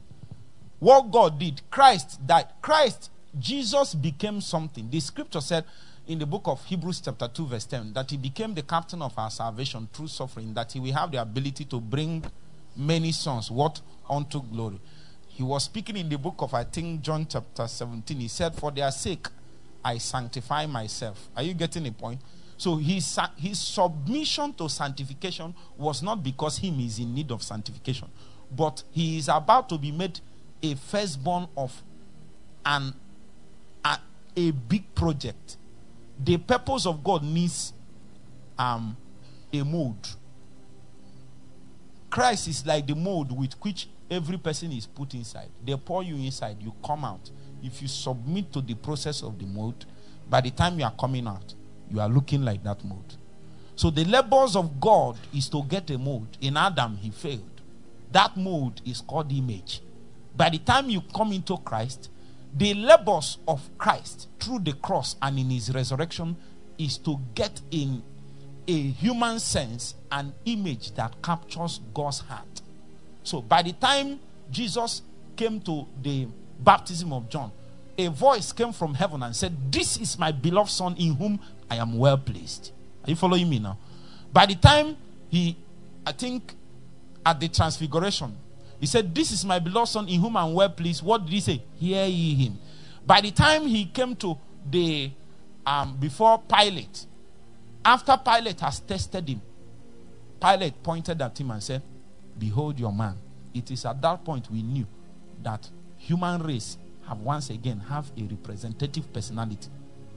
S2: What God did, Christ died. Christ, Jesus became something. The scripture said in the book of Hebrews, chapter 2, verse 10, that he became the captain of our salvation through suffering, that he will have the ability to bring many sons what unto glory. He was speaking in the book of, I think, John chapter 17. He said, For their sake, I sanctify myself. Are you getting the point? So his, his submission to sanctification was not because him is in need of sanctification, but he is about to be made a firstborn of an a, a big project. The purpose of God needs um, a mold. Christ is like the mold with which every person is put inside. They pour you inside, you come out if you submit to the process of the mold, by the time you are coming out, you are looking like that mold. So the labors of God is to get a mold. In Adam, he failed. That mold is called image. By the time you come into Christ, the labors of Christ through the cross and in his resurrection is to get in a human sense an image that captures God's heart. So by the time Jesus came to the baptism of John, a voice came from heaven and said, This is my beloved son in whom I am well pleased. Are you following me now? By the time he, I think, at the transfiguration, he said, This is my beloved son in whom I am well pleased. What did he say? Hear ye him. By the time he came to the, um, before Pilate, after Pilate has tested him, Pilate pointed at him and said, Behold your man. It is at that point we knew that human race have once again have a representative personality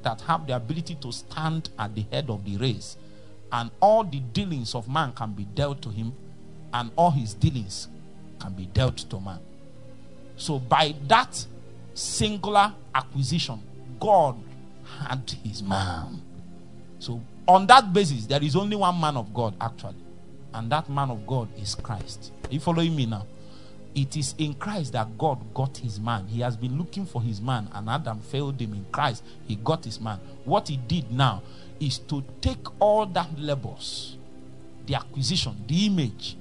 S2: that have the ability to stand at the head of the race and all the dealings of man can be dealt to him and all his dealings can be dealt to man so by that singular acquisition god had his man so on that basis there is only one man of god actually and that man of god is christ are you following me now it is in Christ that God got his man. He has been looking for his man, and Adam failed him. In Christ, he got his man. What he did now is to take all that labors, the acquisition, the image,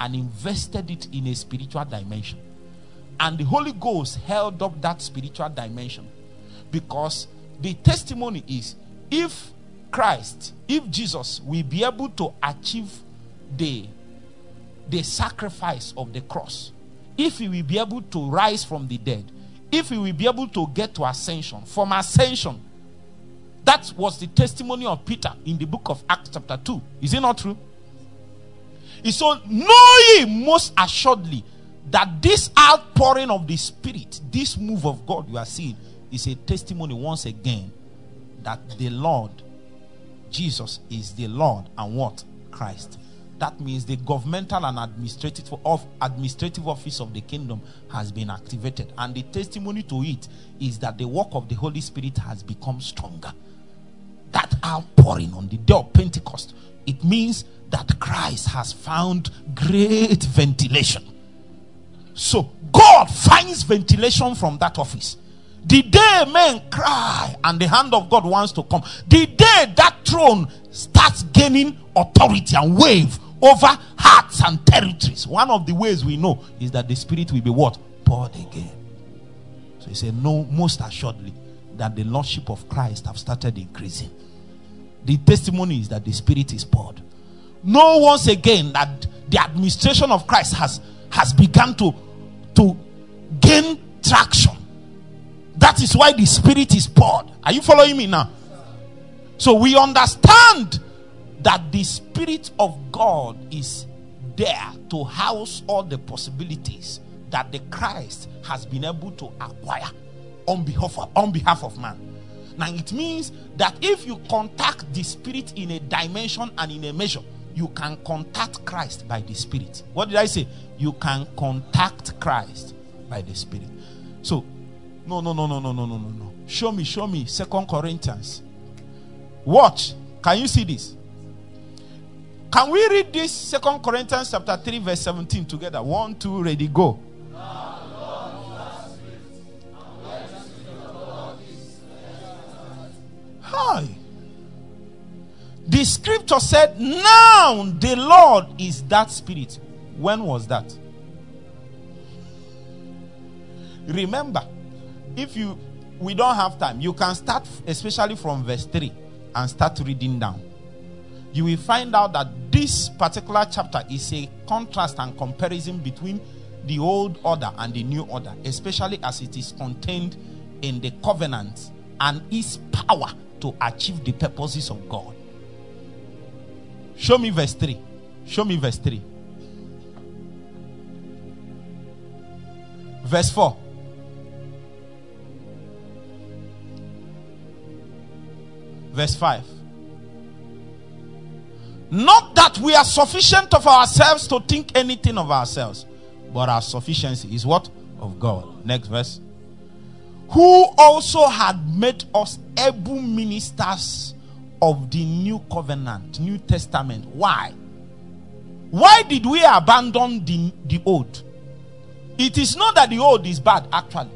S2: and invested it in a spiritual dimension. And the Holy Ghost held up that spiritual dimension because the testimony is if Christ, if Jesus will be able to achieve the, the sacrifice of the cross, if he will be able to rise from the dead, if he will be able to get to ascension, from ascension, that was the testimony of Peter in the book of Acts, chapter 2. Is it not true? He said, Know ye most assuredly that this outpouring of the Spirit, this move of God you are seeing, is a testimony once again that the Lord, Jesus, is the Lord and what? Christ. That means the governmental and administrative of administrative office of the kingdom has been activated, and the testimony to it is that the work of the Holy Spirit has become stronger. That outpouring on the day of Pentecost, it means that Christ has found great ventilation. So God finds ventilation from that office. The day men cry and the hand of God wants to come, the day that throne starts gaining authority and wave over hearts and territories. One of the ways we know is that the Spirit will be what? Poured again. So he said, No, most assuredly, that the Lordship of Christ have started increasing. The testimony is that the Spirit is poured. Know once again that the administration of Christ has, has begun to, to gain traction. That is why the Spirit is poured. Are you following me now? So we understand that the Spirit of God is there to house all the possibilities that the Christ has been able to acquire on behalf of, on behalf of man. Now it means that if you contact the Spirit in a dimension and in a measure, you can contact Christ by the Spirit. What did I say? You can contact Christ by the Spirit. So, no, no, no, no, no, no, no, no, no. Show me, show me. Second Corinthians. Watch. Can you see this? Can we read this Second Corinthians chapter 3, verse 17 together? One, two, ready, go. Hi. The scripture said, Now the Lord is that spirit. When was that? Remember, if you we don't have time, you can start especially from verse 3 and start reading down. You will find out that this particular chapter is a contrast and comparison between the old order and the new order, especially as it is contained in the covenant and its power to achieve the purposes of God. Show me verse 3. Show me verse 3. Verse 4. Verse 5. Not that we are sufficient of ourselves to think anything of ourselves, but our sufficiency is what? Of God. Next verse. Who also had made us able ministers of the new covenant, New Testament. Why? Why did we abandon the, the old? It is not that the old is bad, actually.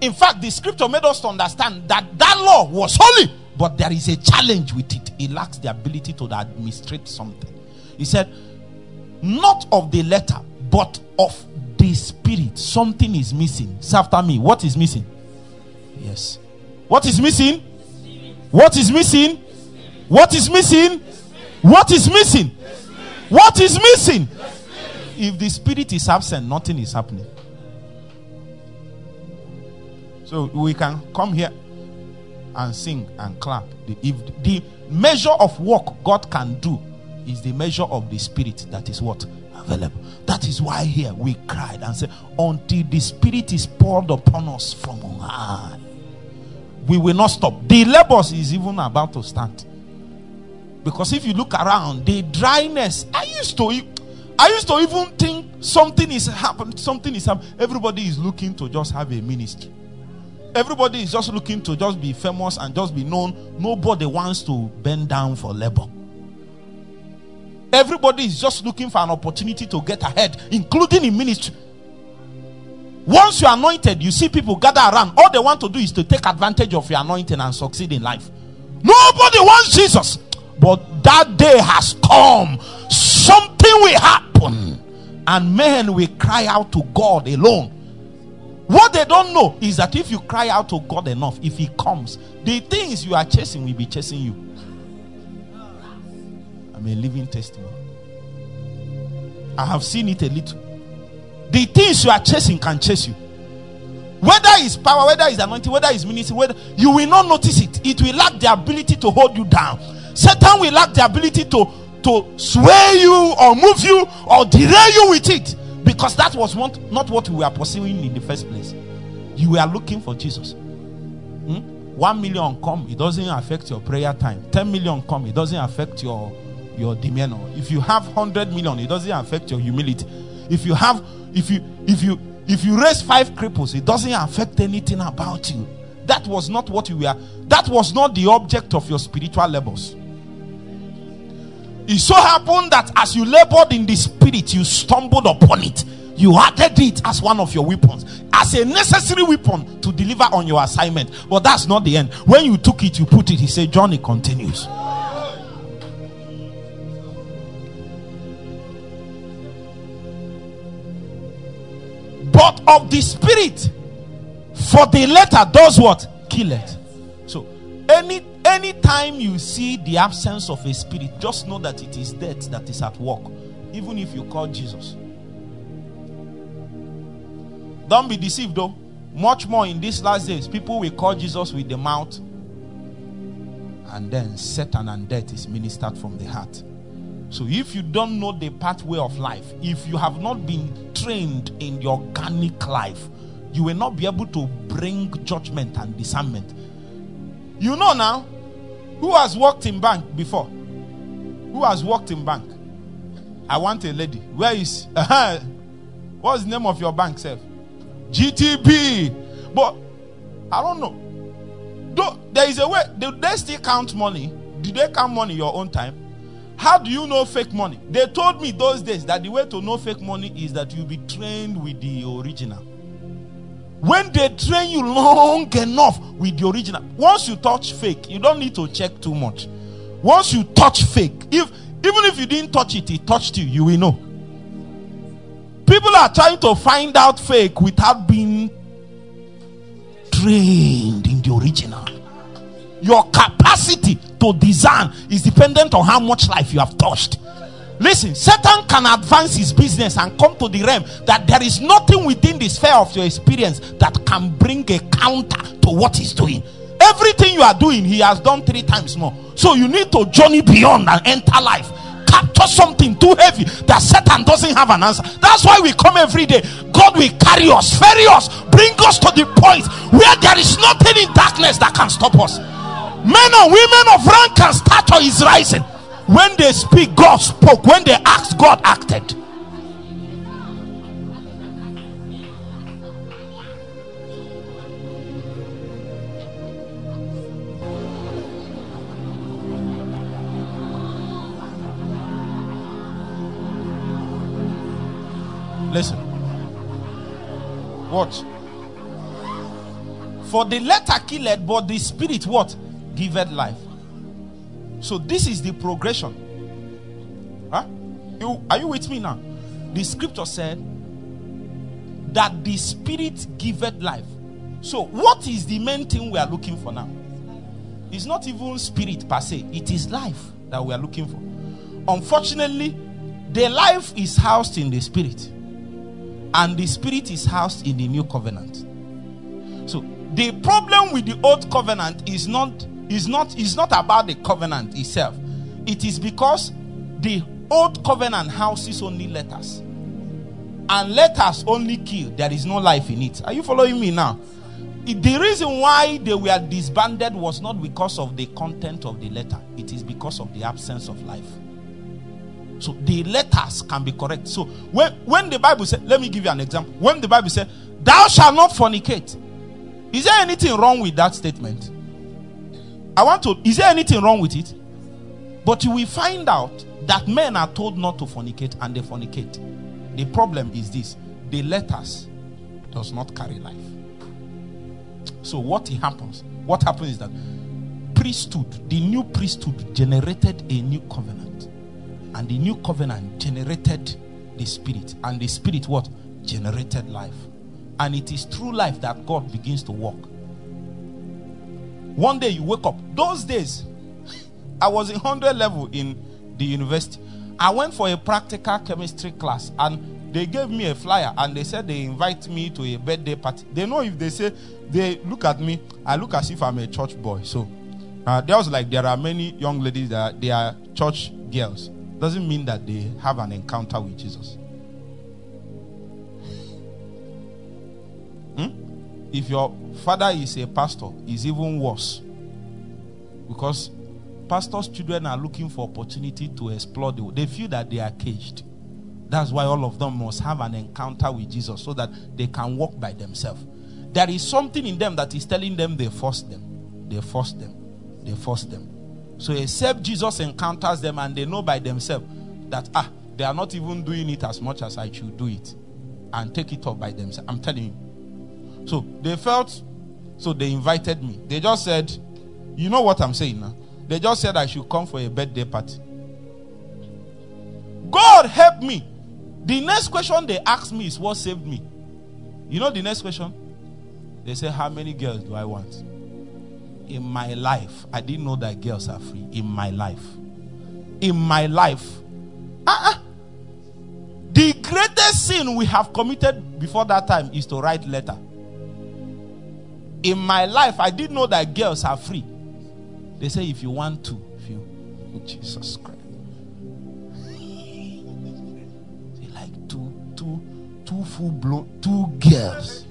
S2: In fact, the scripture made us to understand that that law was holy, but there is a challenge with it. It lacks the ability to administrate something. He said, Not of the letter, but of the spirit. Something is missing. Say after me. What is missing? Yes. What is missing? What is missing? What is missing? What is missing? What is missing? If the spirit is absent, nothing is happening. So we can come here and sing and clap. If the measure of work God can do is the measure of the spirit that is what That is why here we cried and said, Until the spirit is poured upon us from on high we will not stop. The labors is even about to start. Because if you look around, the dryness, I used to I used to even think something is happening, something is happening. Everybody is looking to just have a ministry. Everybody is just looking to just be famous and just be known. Nobody wants to bend down for labor. Everybody is just looking for an opportunity to get ahead, including in ministry. Once you're anointed, you see people gather around. All they want to do is to take advantage of your anointing and succeed in life. Nobody wants Jesus. But that day has come. Something will happen. Hmm. And men will cry out to God alone. What they don't know is that if you cry out to God enough, if He comes, the things you are chasing will be chasing you. I'm a living testimony. I have seen it a little. The things you are chasing can chase you. Whether it's power, whether it's anointing, whether it's ministry, whether you will not notice it. It will lack the ability to hold you down. Satan will lack the ability to, to sway you or move you or derail you with it. Because that was not, what we were pursuing in the first place. You were looking for Jesus. Hmm? One million come, it doesn't affect your prayer time. Ten million come, it doesn't affect your your demeanor. If you have hundred million, it doesn't affect your humility. If you have, if you, if you, if you raise five cripples, it doesn't affect anything about you. That was not what you were. That was not the object of your spiritual labors. It so happened that as you labored in the spirit, you stumbled upon it. You added it as one of your weapons, as a necessary weapon to deliver on your assignment. But that's not the end. When you took it, you put it. He said, Johnny continues. But of the spirit, for the letter does what? Kill it. So any anytime you see the absence of a spirit, just know that it is death that is at work, even if you call Jesus. Don't be deceived though. Much more in these last days, people will call Jesus with the mouth, and then Satan and death is ministered from the heart. So if you don't know the pathway of life, if you have not been trained in the organic life, you will not be able to bring judgment and discernment. You know now, who has worked in bank before? Who has worked in bank? I want a lady. Where is what's the name of your bank, self? GTB. But I don't know. There is a way. Do they still count money? Do they count money your own time? How do you know fake money? They told me those days that the way to know fake money is that you be trained with the original. When they train you long enough with the original, once you touch fake, you don't need to check too much. Once you touch fake, if even if you didn't touch it, it touched you, you will know. People are trying to find out fake without being trained in the original. Your capacity to discern is dependent on how much life you have touched. Listen, Satan can advance his business and come to the realm that there is nothing within the sphere of your experience that can bring a counter to what he's doing. Everything you are doing, he has done three times more. So you need to journey beyond and enter life. Capture something too heavy that Satan doesn't have an answer. That's why we come every day. God will carry us, ferry us, bring us to the point where there is nothing in darkness that can stop us. Men and women of rank and stature is rising. When they speak, God spoke. When they asked, God acted. Listen. Watch. For the letter killed, but the spirit what? Giveth life. So this is the progression. Huh? You, are you with me now? The scripture said that the spirit giveth life. So what is the main thing we are looking for now? It's not even spirit per se, it is life that we are looking for. Unfortunately, the life is housed in the spirit, and the spirit is housed in the new covenant. So the problem with the old covenant is not is not is not about the covenant itself. It is because the old covenant houses only letters. And letters only kill. There is no life in it. Are you following me now? The reason why they were disbanded was not because of the content of the letter, it is because of the absence of life. So the letters can be correct. So when, when the Bible said, let me give you an example. When the Bible said, Thou shalt not fornicate, is there anything wrong with that statement? I want to, is there anything wrong with it? But you will find out that men are told not to fornicate and they fornicate. The problem is this the letters does not carry life. So what happens? What happens is that priesthood, the new priesthood generated a new covenant. And the new covenant generated the spirit. And the spirit what? Generated life. And it is through life that God begins to walk. One day you wake up. Those days, I was in 100 level in the university. I went for a practical chemistry class and they gave me a flyer and they said they invite me to a birthday party. They know if they say they look at me, I look as if I'm a church boy. So uh, there was like there are many young ladies that they are church girls. Doesn't mean that they have an encounter with Jesus. Hmm? If your father is a pastor, it's even worse. Because pastors' children are looking for opportunity to explore the They feel that they are caged. That's why all of them must have an encounter with Jesus so that they can walk by themselves. There is something in them that is telling them they force them. They force them. They force them. So except Jesus encounters them and they know by themselves that ah, they are not even doing it as much as I should do it. And take it up by themselves. I'm telling you. So they felt so they invited me. They just said, you know what I'm saying now? They just said I should come for a birthday party. God help me. The next question they asked me is what saved me. You know the next question? They say, How many girls do I want? In my life, I didn't know that girls are free. In my life. In my life. Uh-uh. The greatest sin we have committed before that time is to write letter. In my life, I didn't know that girls are free. They say if you want to, if you Jesus Christ. They like two, two, two full blown, two girls.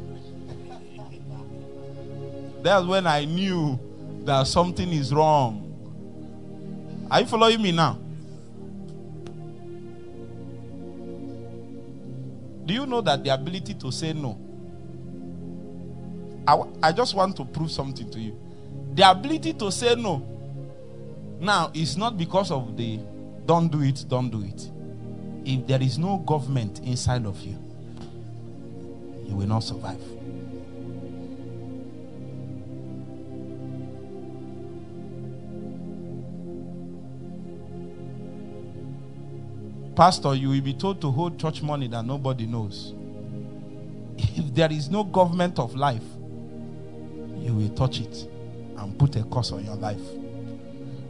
S2: That's when I knew that something is wrong. Are you following me now? Do you know that the ability to say no? I, I just want to prove something to you. The ability to say no now is not because of the don't do it, don't do it. If there is no government inside of you, you will not survive. Pastor, you will be told to hold church money that nobody knows. If there is no government of life, you will touch it and put a curse on your life.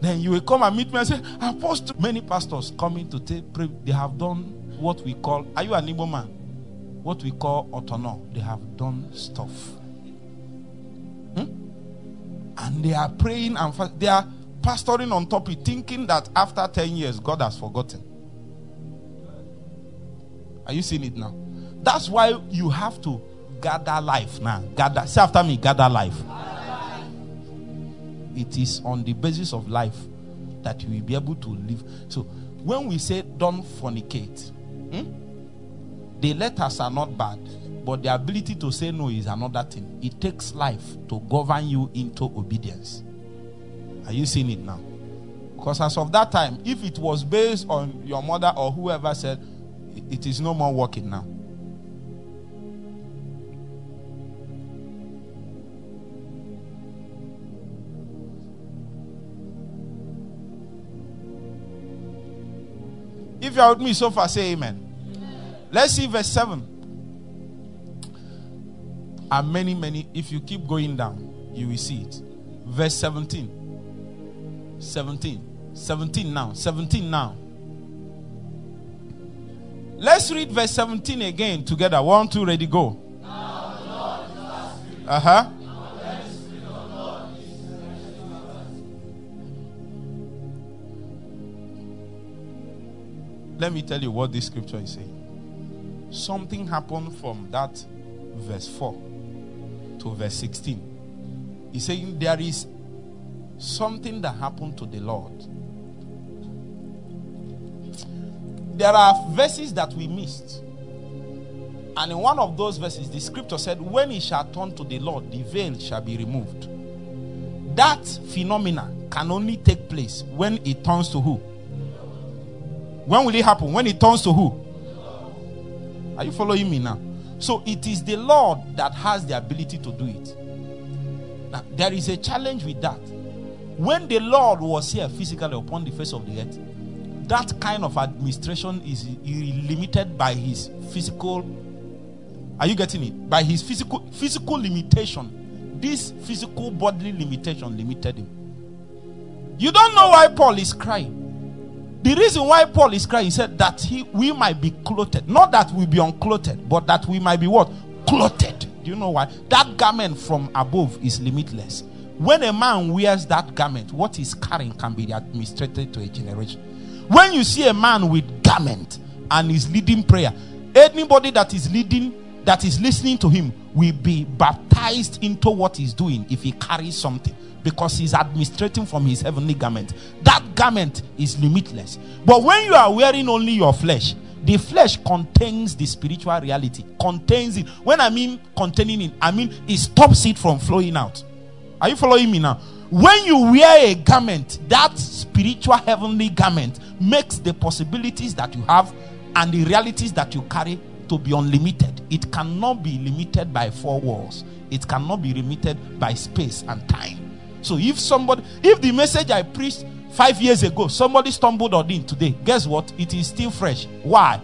S2: Then you will come and meet me and say, Apostle. Many pastors coming to take pray, they have done what we call, are you an Igbo man? What we call autono. They have done stuff. Hmm? And they are praying and fast, they are pastoring on top of thinking that after 10 years, God has forgotten. Are you seeing it now? That's why you have to gather life now. Gather. Say after me, gather life it is on the basis of life that you will be able to live. So when we say don't fornicate, hmm, the letters are not bad, but the ability to say no is another thing. It takes life to govern you into obedience. Are you seeing it now? Because as of that time, if it was based on your mother or whoever said, it is no more working now. You are with me so far, say amen. amen. Let's see verse 7. And many, many, if you keep going down, you will see it. Verse 17. 17. 17 now. 17 now. Let's read verse 17 again together. One, two, ready, go. Uh huh. Let me tell you what this scripture is saying. Something happened from that verse 4 to verse 16. He's saying there is something that happened to the Lord. There are verses that we missed. And in one of those verses, the scripture said, When he shall turn to the Lord, the veil shall be removed. That phenomena can only take place when it turns to who? When will it happen? When it turns to who? Are you following me now? So it is the Lord that has the ability to do it. Now, there is a challenge with that. When the Lord was here physically upon the face of the earth, that kind of administration is limited by his physical. Are you getting it? By his physical physical limitation. This physical bodily limitation limited him. You don't know why Paul is crying. The reason why Paul is crying, he said that he we might be clothed. Not that we be unclothed, but that we might be what? Clothed. Do you know why? That garment from above is limitless. When a man wears that garment, what he's carrying can be administered to a generation. When you see a man with garment and is leading prayer, anybody that is leading that is listening to him will be baptized into what he's doing if he carries something because he's administrating from his heavenly garment. That garment is limitless. But when you are wearing only your flesh, the flesh contains the spiritual reality, contains it. When I mean containing it, I mean it stops it from flowing out. Are you following me now? When you wear a garment, that spiritual heavenly garment makes the possibilities that you have and the realities that you carry to be unlimited. It cannot be limited by four walls, it cannot be limited by space and time. So if somebody, if the message I preached five years ago, somebody stumbled on it today, guess what? It is still fresh. Why?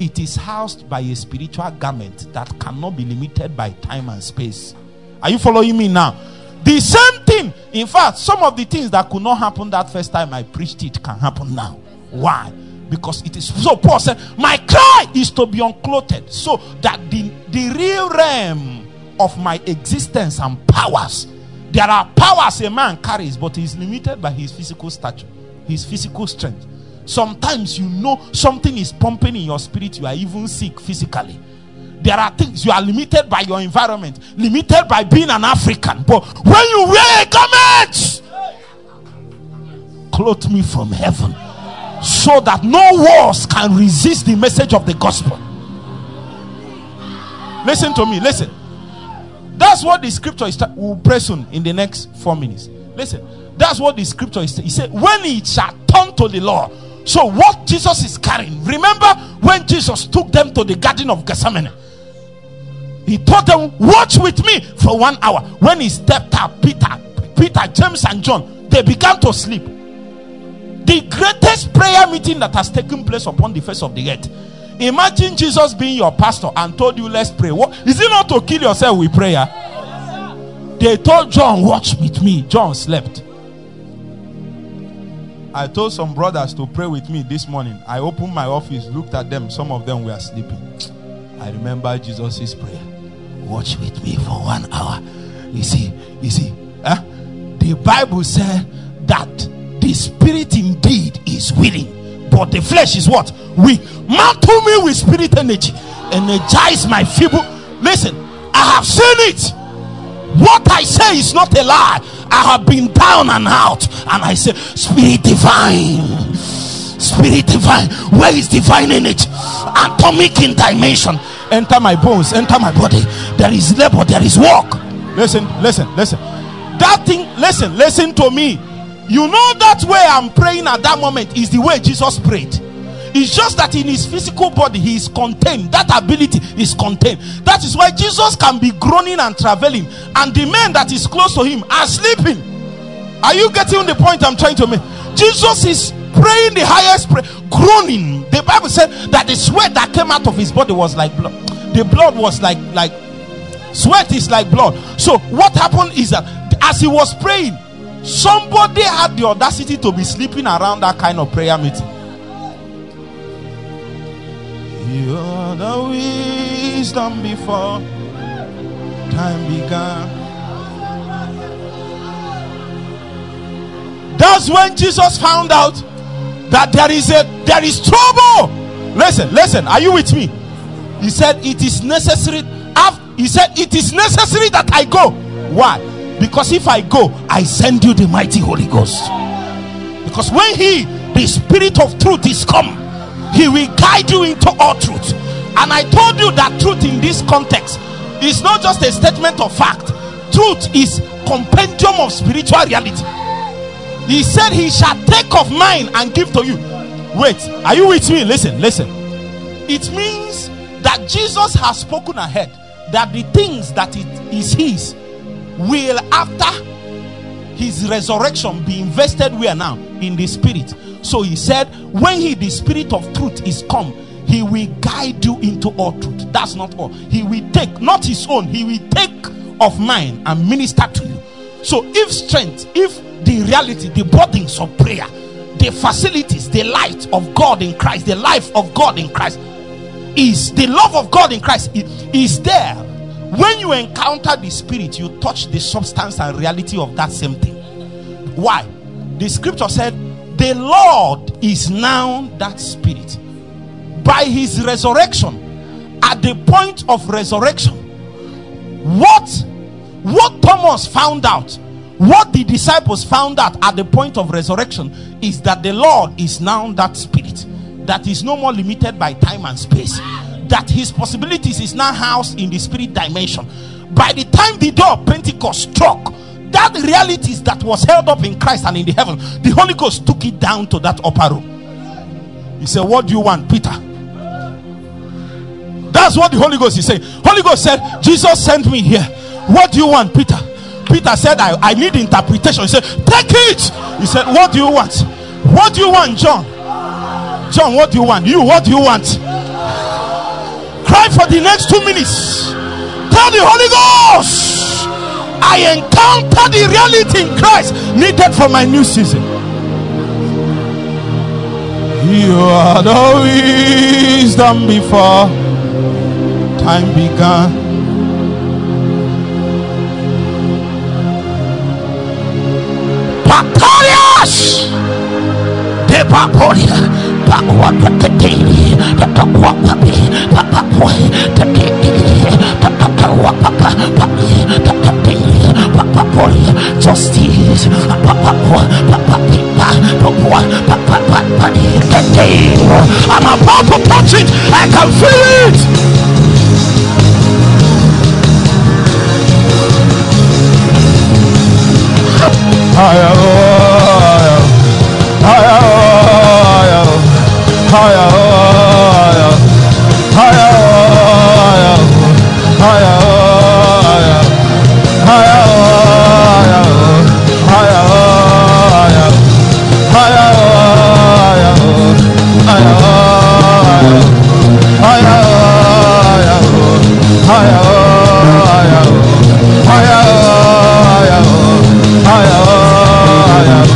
S2: It is housed by a spiritual garment that cannot be limited by time and space. Are you following me now? The same thing. In fact, some of the things that could not happen that first time I preached it can happen now. Why? Because it is so. Paul said, My cry is to be unclothed so that the, the real realm of my existence and powers. There are powers a man carries, but he is limited by his physical stature, his physical strength. Sometimes you know something is pumping in your spirit, you are even sick physically there are things you are limited by your environment, limited by being an African. But when you wear a garment, clothe me from heaven so that no walls can resist the message of the gospel. Listen to me, listen. That's what the scripture is. We'll pray soon in the next four minutes. Listen, that's what the scripture is. He said, When it shall turn to the law. So, what Jesus is carrying, remember when Jesus took them to the Garden of Gethsemane? He told them, Watch with me for one hour. When he stepped up, Peter, Peter, James, and John, they began to sleep. The greatest prayer meeting that has taken place upon the face of the earth. Imagine Jesus being your pastor and told you, Let's pray. What is it not to kill yourself with prayer? They told John, Watch with me. John slept. I told some brothers to pray with me this morning. I opened my office, looked at them. Some of them were sleeping. I remember Jesus' prayer watch with me for one hour. You see, you see, eh? the Bible said that the spirit indeed is willing, but the flesh is what? We mantle me with spirit energy, energize my feeble. Listen, I have seen it. What I say is not a lie. I have been down and out, and I say, Spirit divine, Spirit divine, where is divine energy? Atomic in dimension enter my bones, enter my body. There is labor, there is work. Listen, listen, listen. That thing, listen, listen to me. You know that way I'm praying at that moment is the way Jesus prayed. It's just that in his physical body he is contained. That ability is contained. That is why Jesus can be groaning and traveling, and the men that is close to him are sleeping. Are you getting the point I'm trying to make? Jesus is praying the highest prayer, groaning. The Bible said that the sweat that came out of his body was like blood. The blood was like like sweat is like blood. So what happened is that as he was praying, somebody had the audacity to be sleeping around that kind of prayer meeting. You are the wisdom before time began. That's when Jesus found out that there is a there is trouble. Listen, listen, are you with me? He said it is necessary. He said it is necessary that I go. Why? Because if I go, I send you the mighty Holy Ghost. Because when He, the Spirit of truth, is come, He will guide you into all truth. And I told you that truth in this context is not just a statement of fact. Truth is compendium of spiritual reality. He said, He shall take of mine and give to you. Wait, are you with me? Listen, listen. It means that Jesus has spoken ahead that the things that it is His will, after His resurrection, be invested where now? In the Spirit. So He said, When He, the Spirit of truth, is come, He will guide you into all truth. That's not all. He will take, not His own, He will take of mine and minister to you. So if strength, if the reality, the burdens of prayer, the facilities, the light of God in Christ, the life of God in Christ is the love of God in Christ is there. When you encounter the spirit, you touch the substance and reality of that same thing. Why? The scripture said, The Lord is now that spirit. By his resurrection at the point of resurrection, what what Thomas found out, what the disciples found out at the point of resurrection is that the Lord is now that spirit that is no more limited by time and space, that his possibilities is now housed in the spirit dimension. By the time the door of Pentecost struck, that realities that was held up in Christ and in the heaven, the Holy Ghost took it down to that upper room. He said, What do you want, Peter? That's what the Holy Ghost is saying. Holy Ghost said, Jesus sent me here. What do you want, Peter? Peter said, I, I need interpretation. He said, Take it. He said, What do you want? What do you want, John? John, what do you want? You, what do you want? Cry for the next two minutes. Tell the Holy Ghost, I encounter the reality in Christ needed for my new season. You are the wisdom before time began. Pacarias! De Papolia, Pakwaka I'm about to touch it, I can feel it. Higher, higher, higher, higher, higher, higher, higher, higher, higher.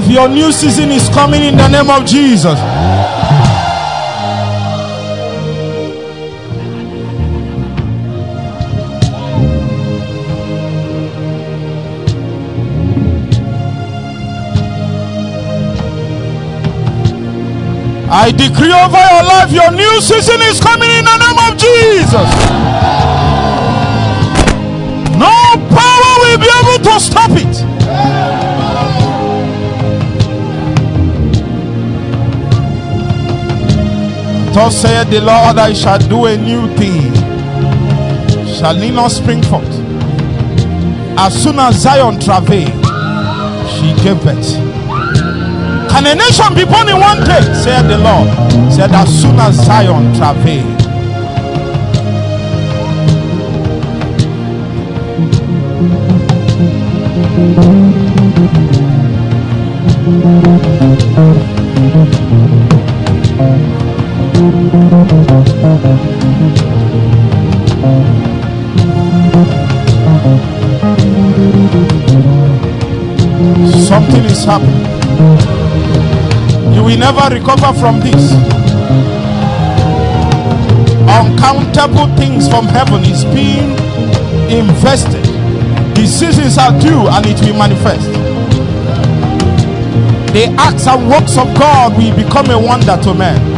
S2: Life, your new season is coming in the name of Jesus. I decree over your life, your new season is coming in the name of Jesus. No power will be able to stop it. Thus saith the Lord, I shall do a new thing. Shall it not spring forth? As soon as Zion travailed, she gave birth. Can a nation be born in one day? Said the Lord. Said as soon as Zion travailed. Happen. You will never recover from this. Uncountable things from heaven is being invested. Decisions are due and it will manifest. The acts and works of God will become a wonder to men.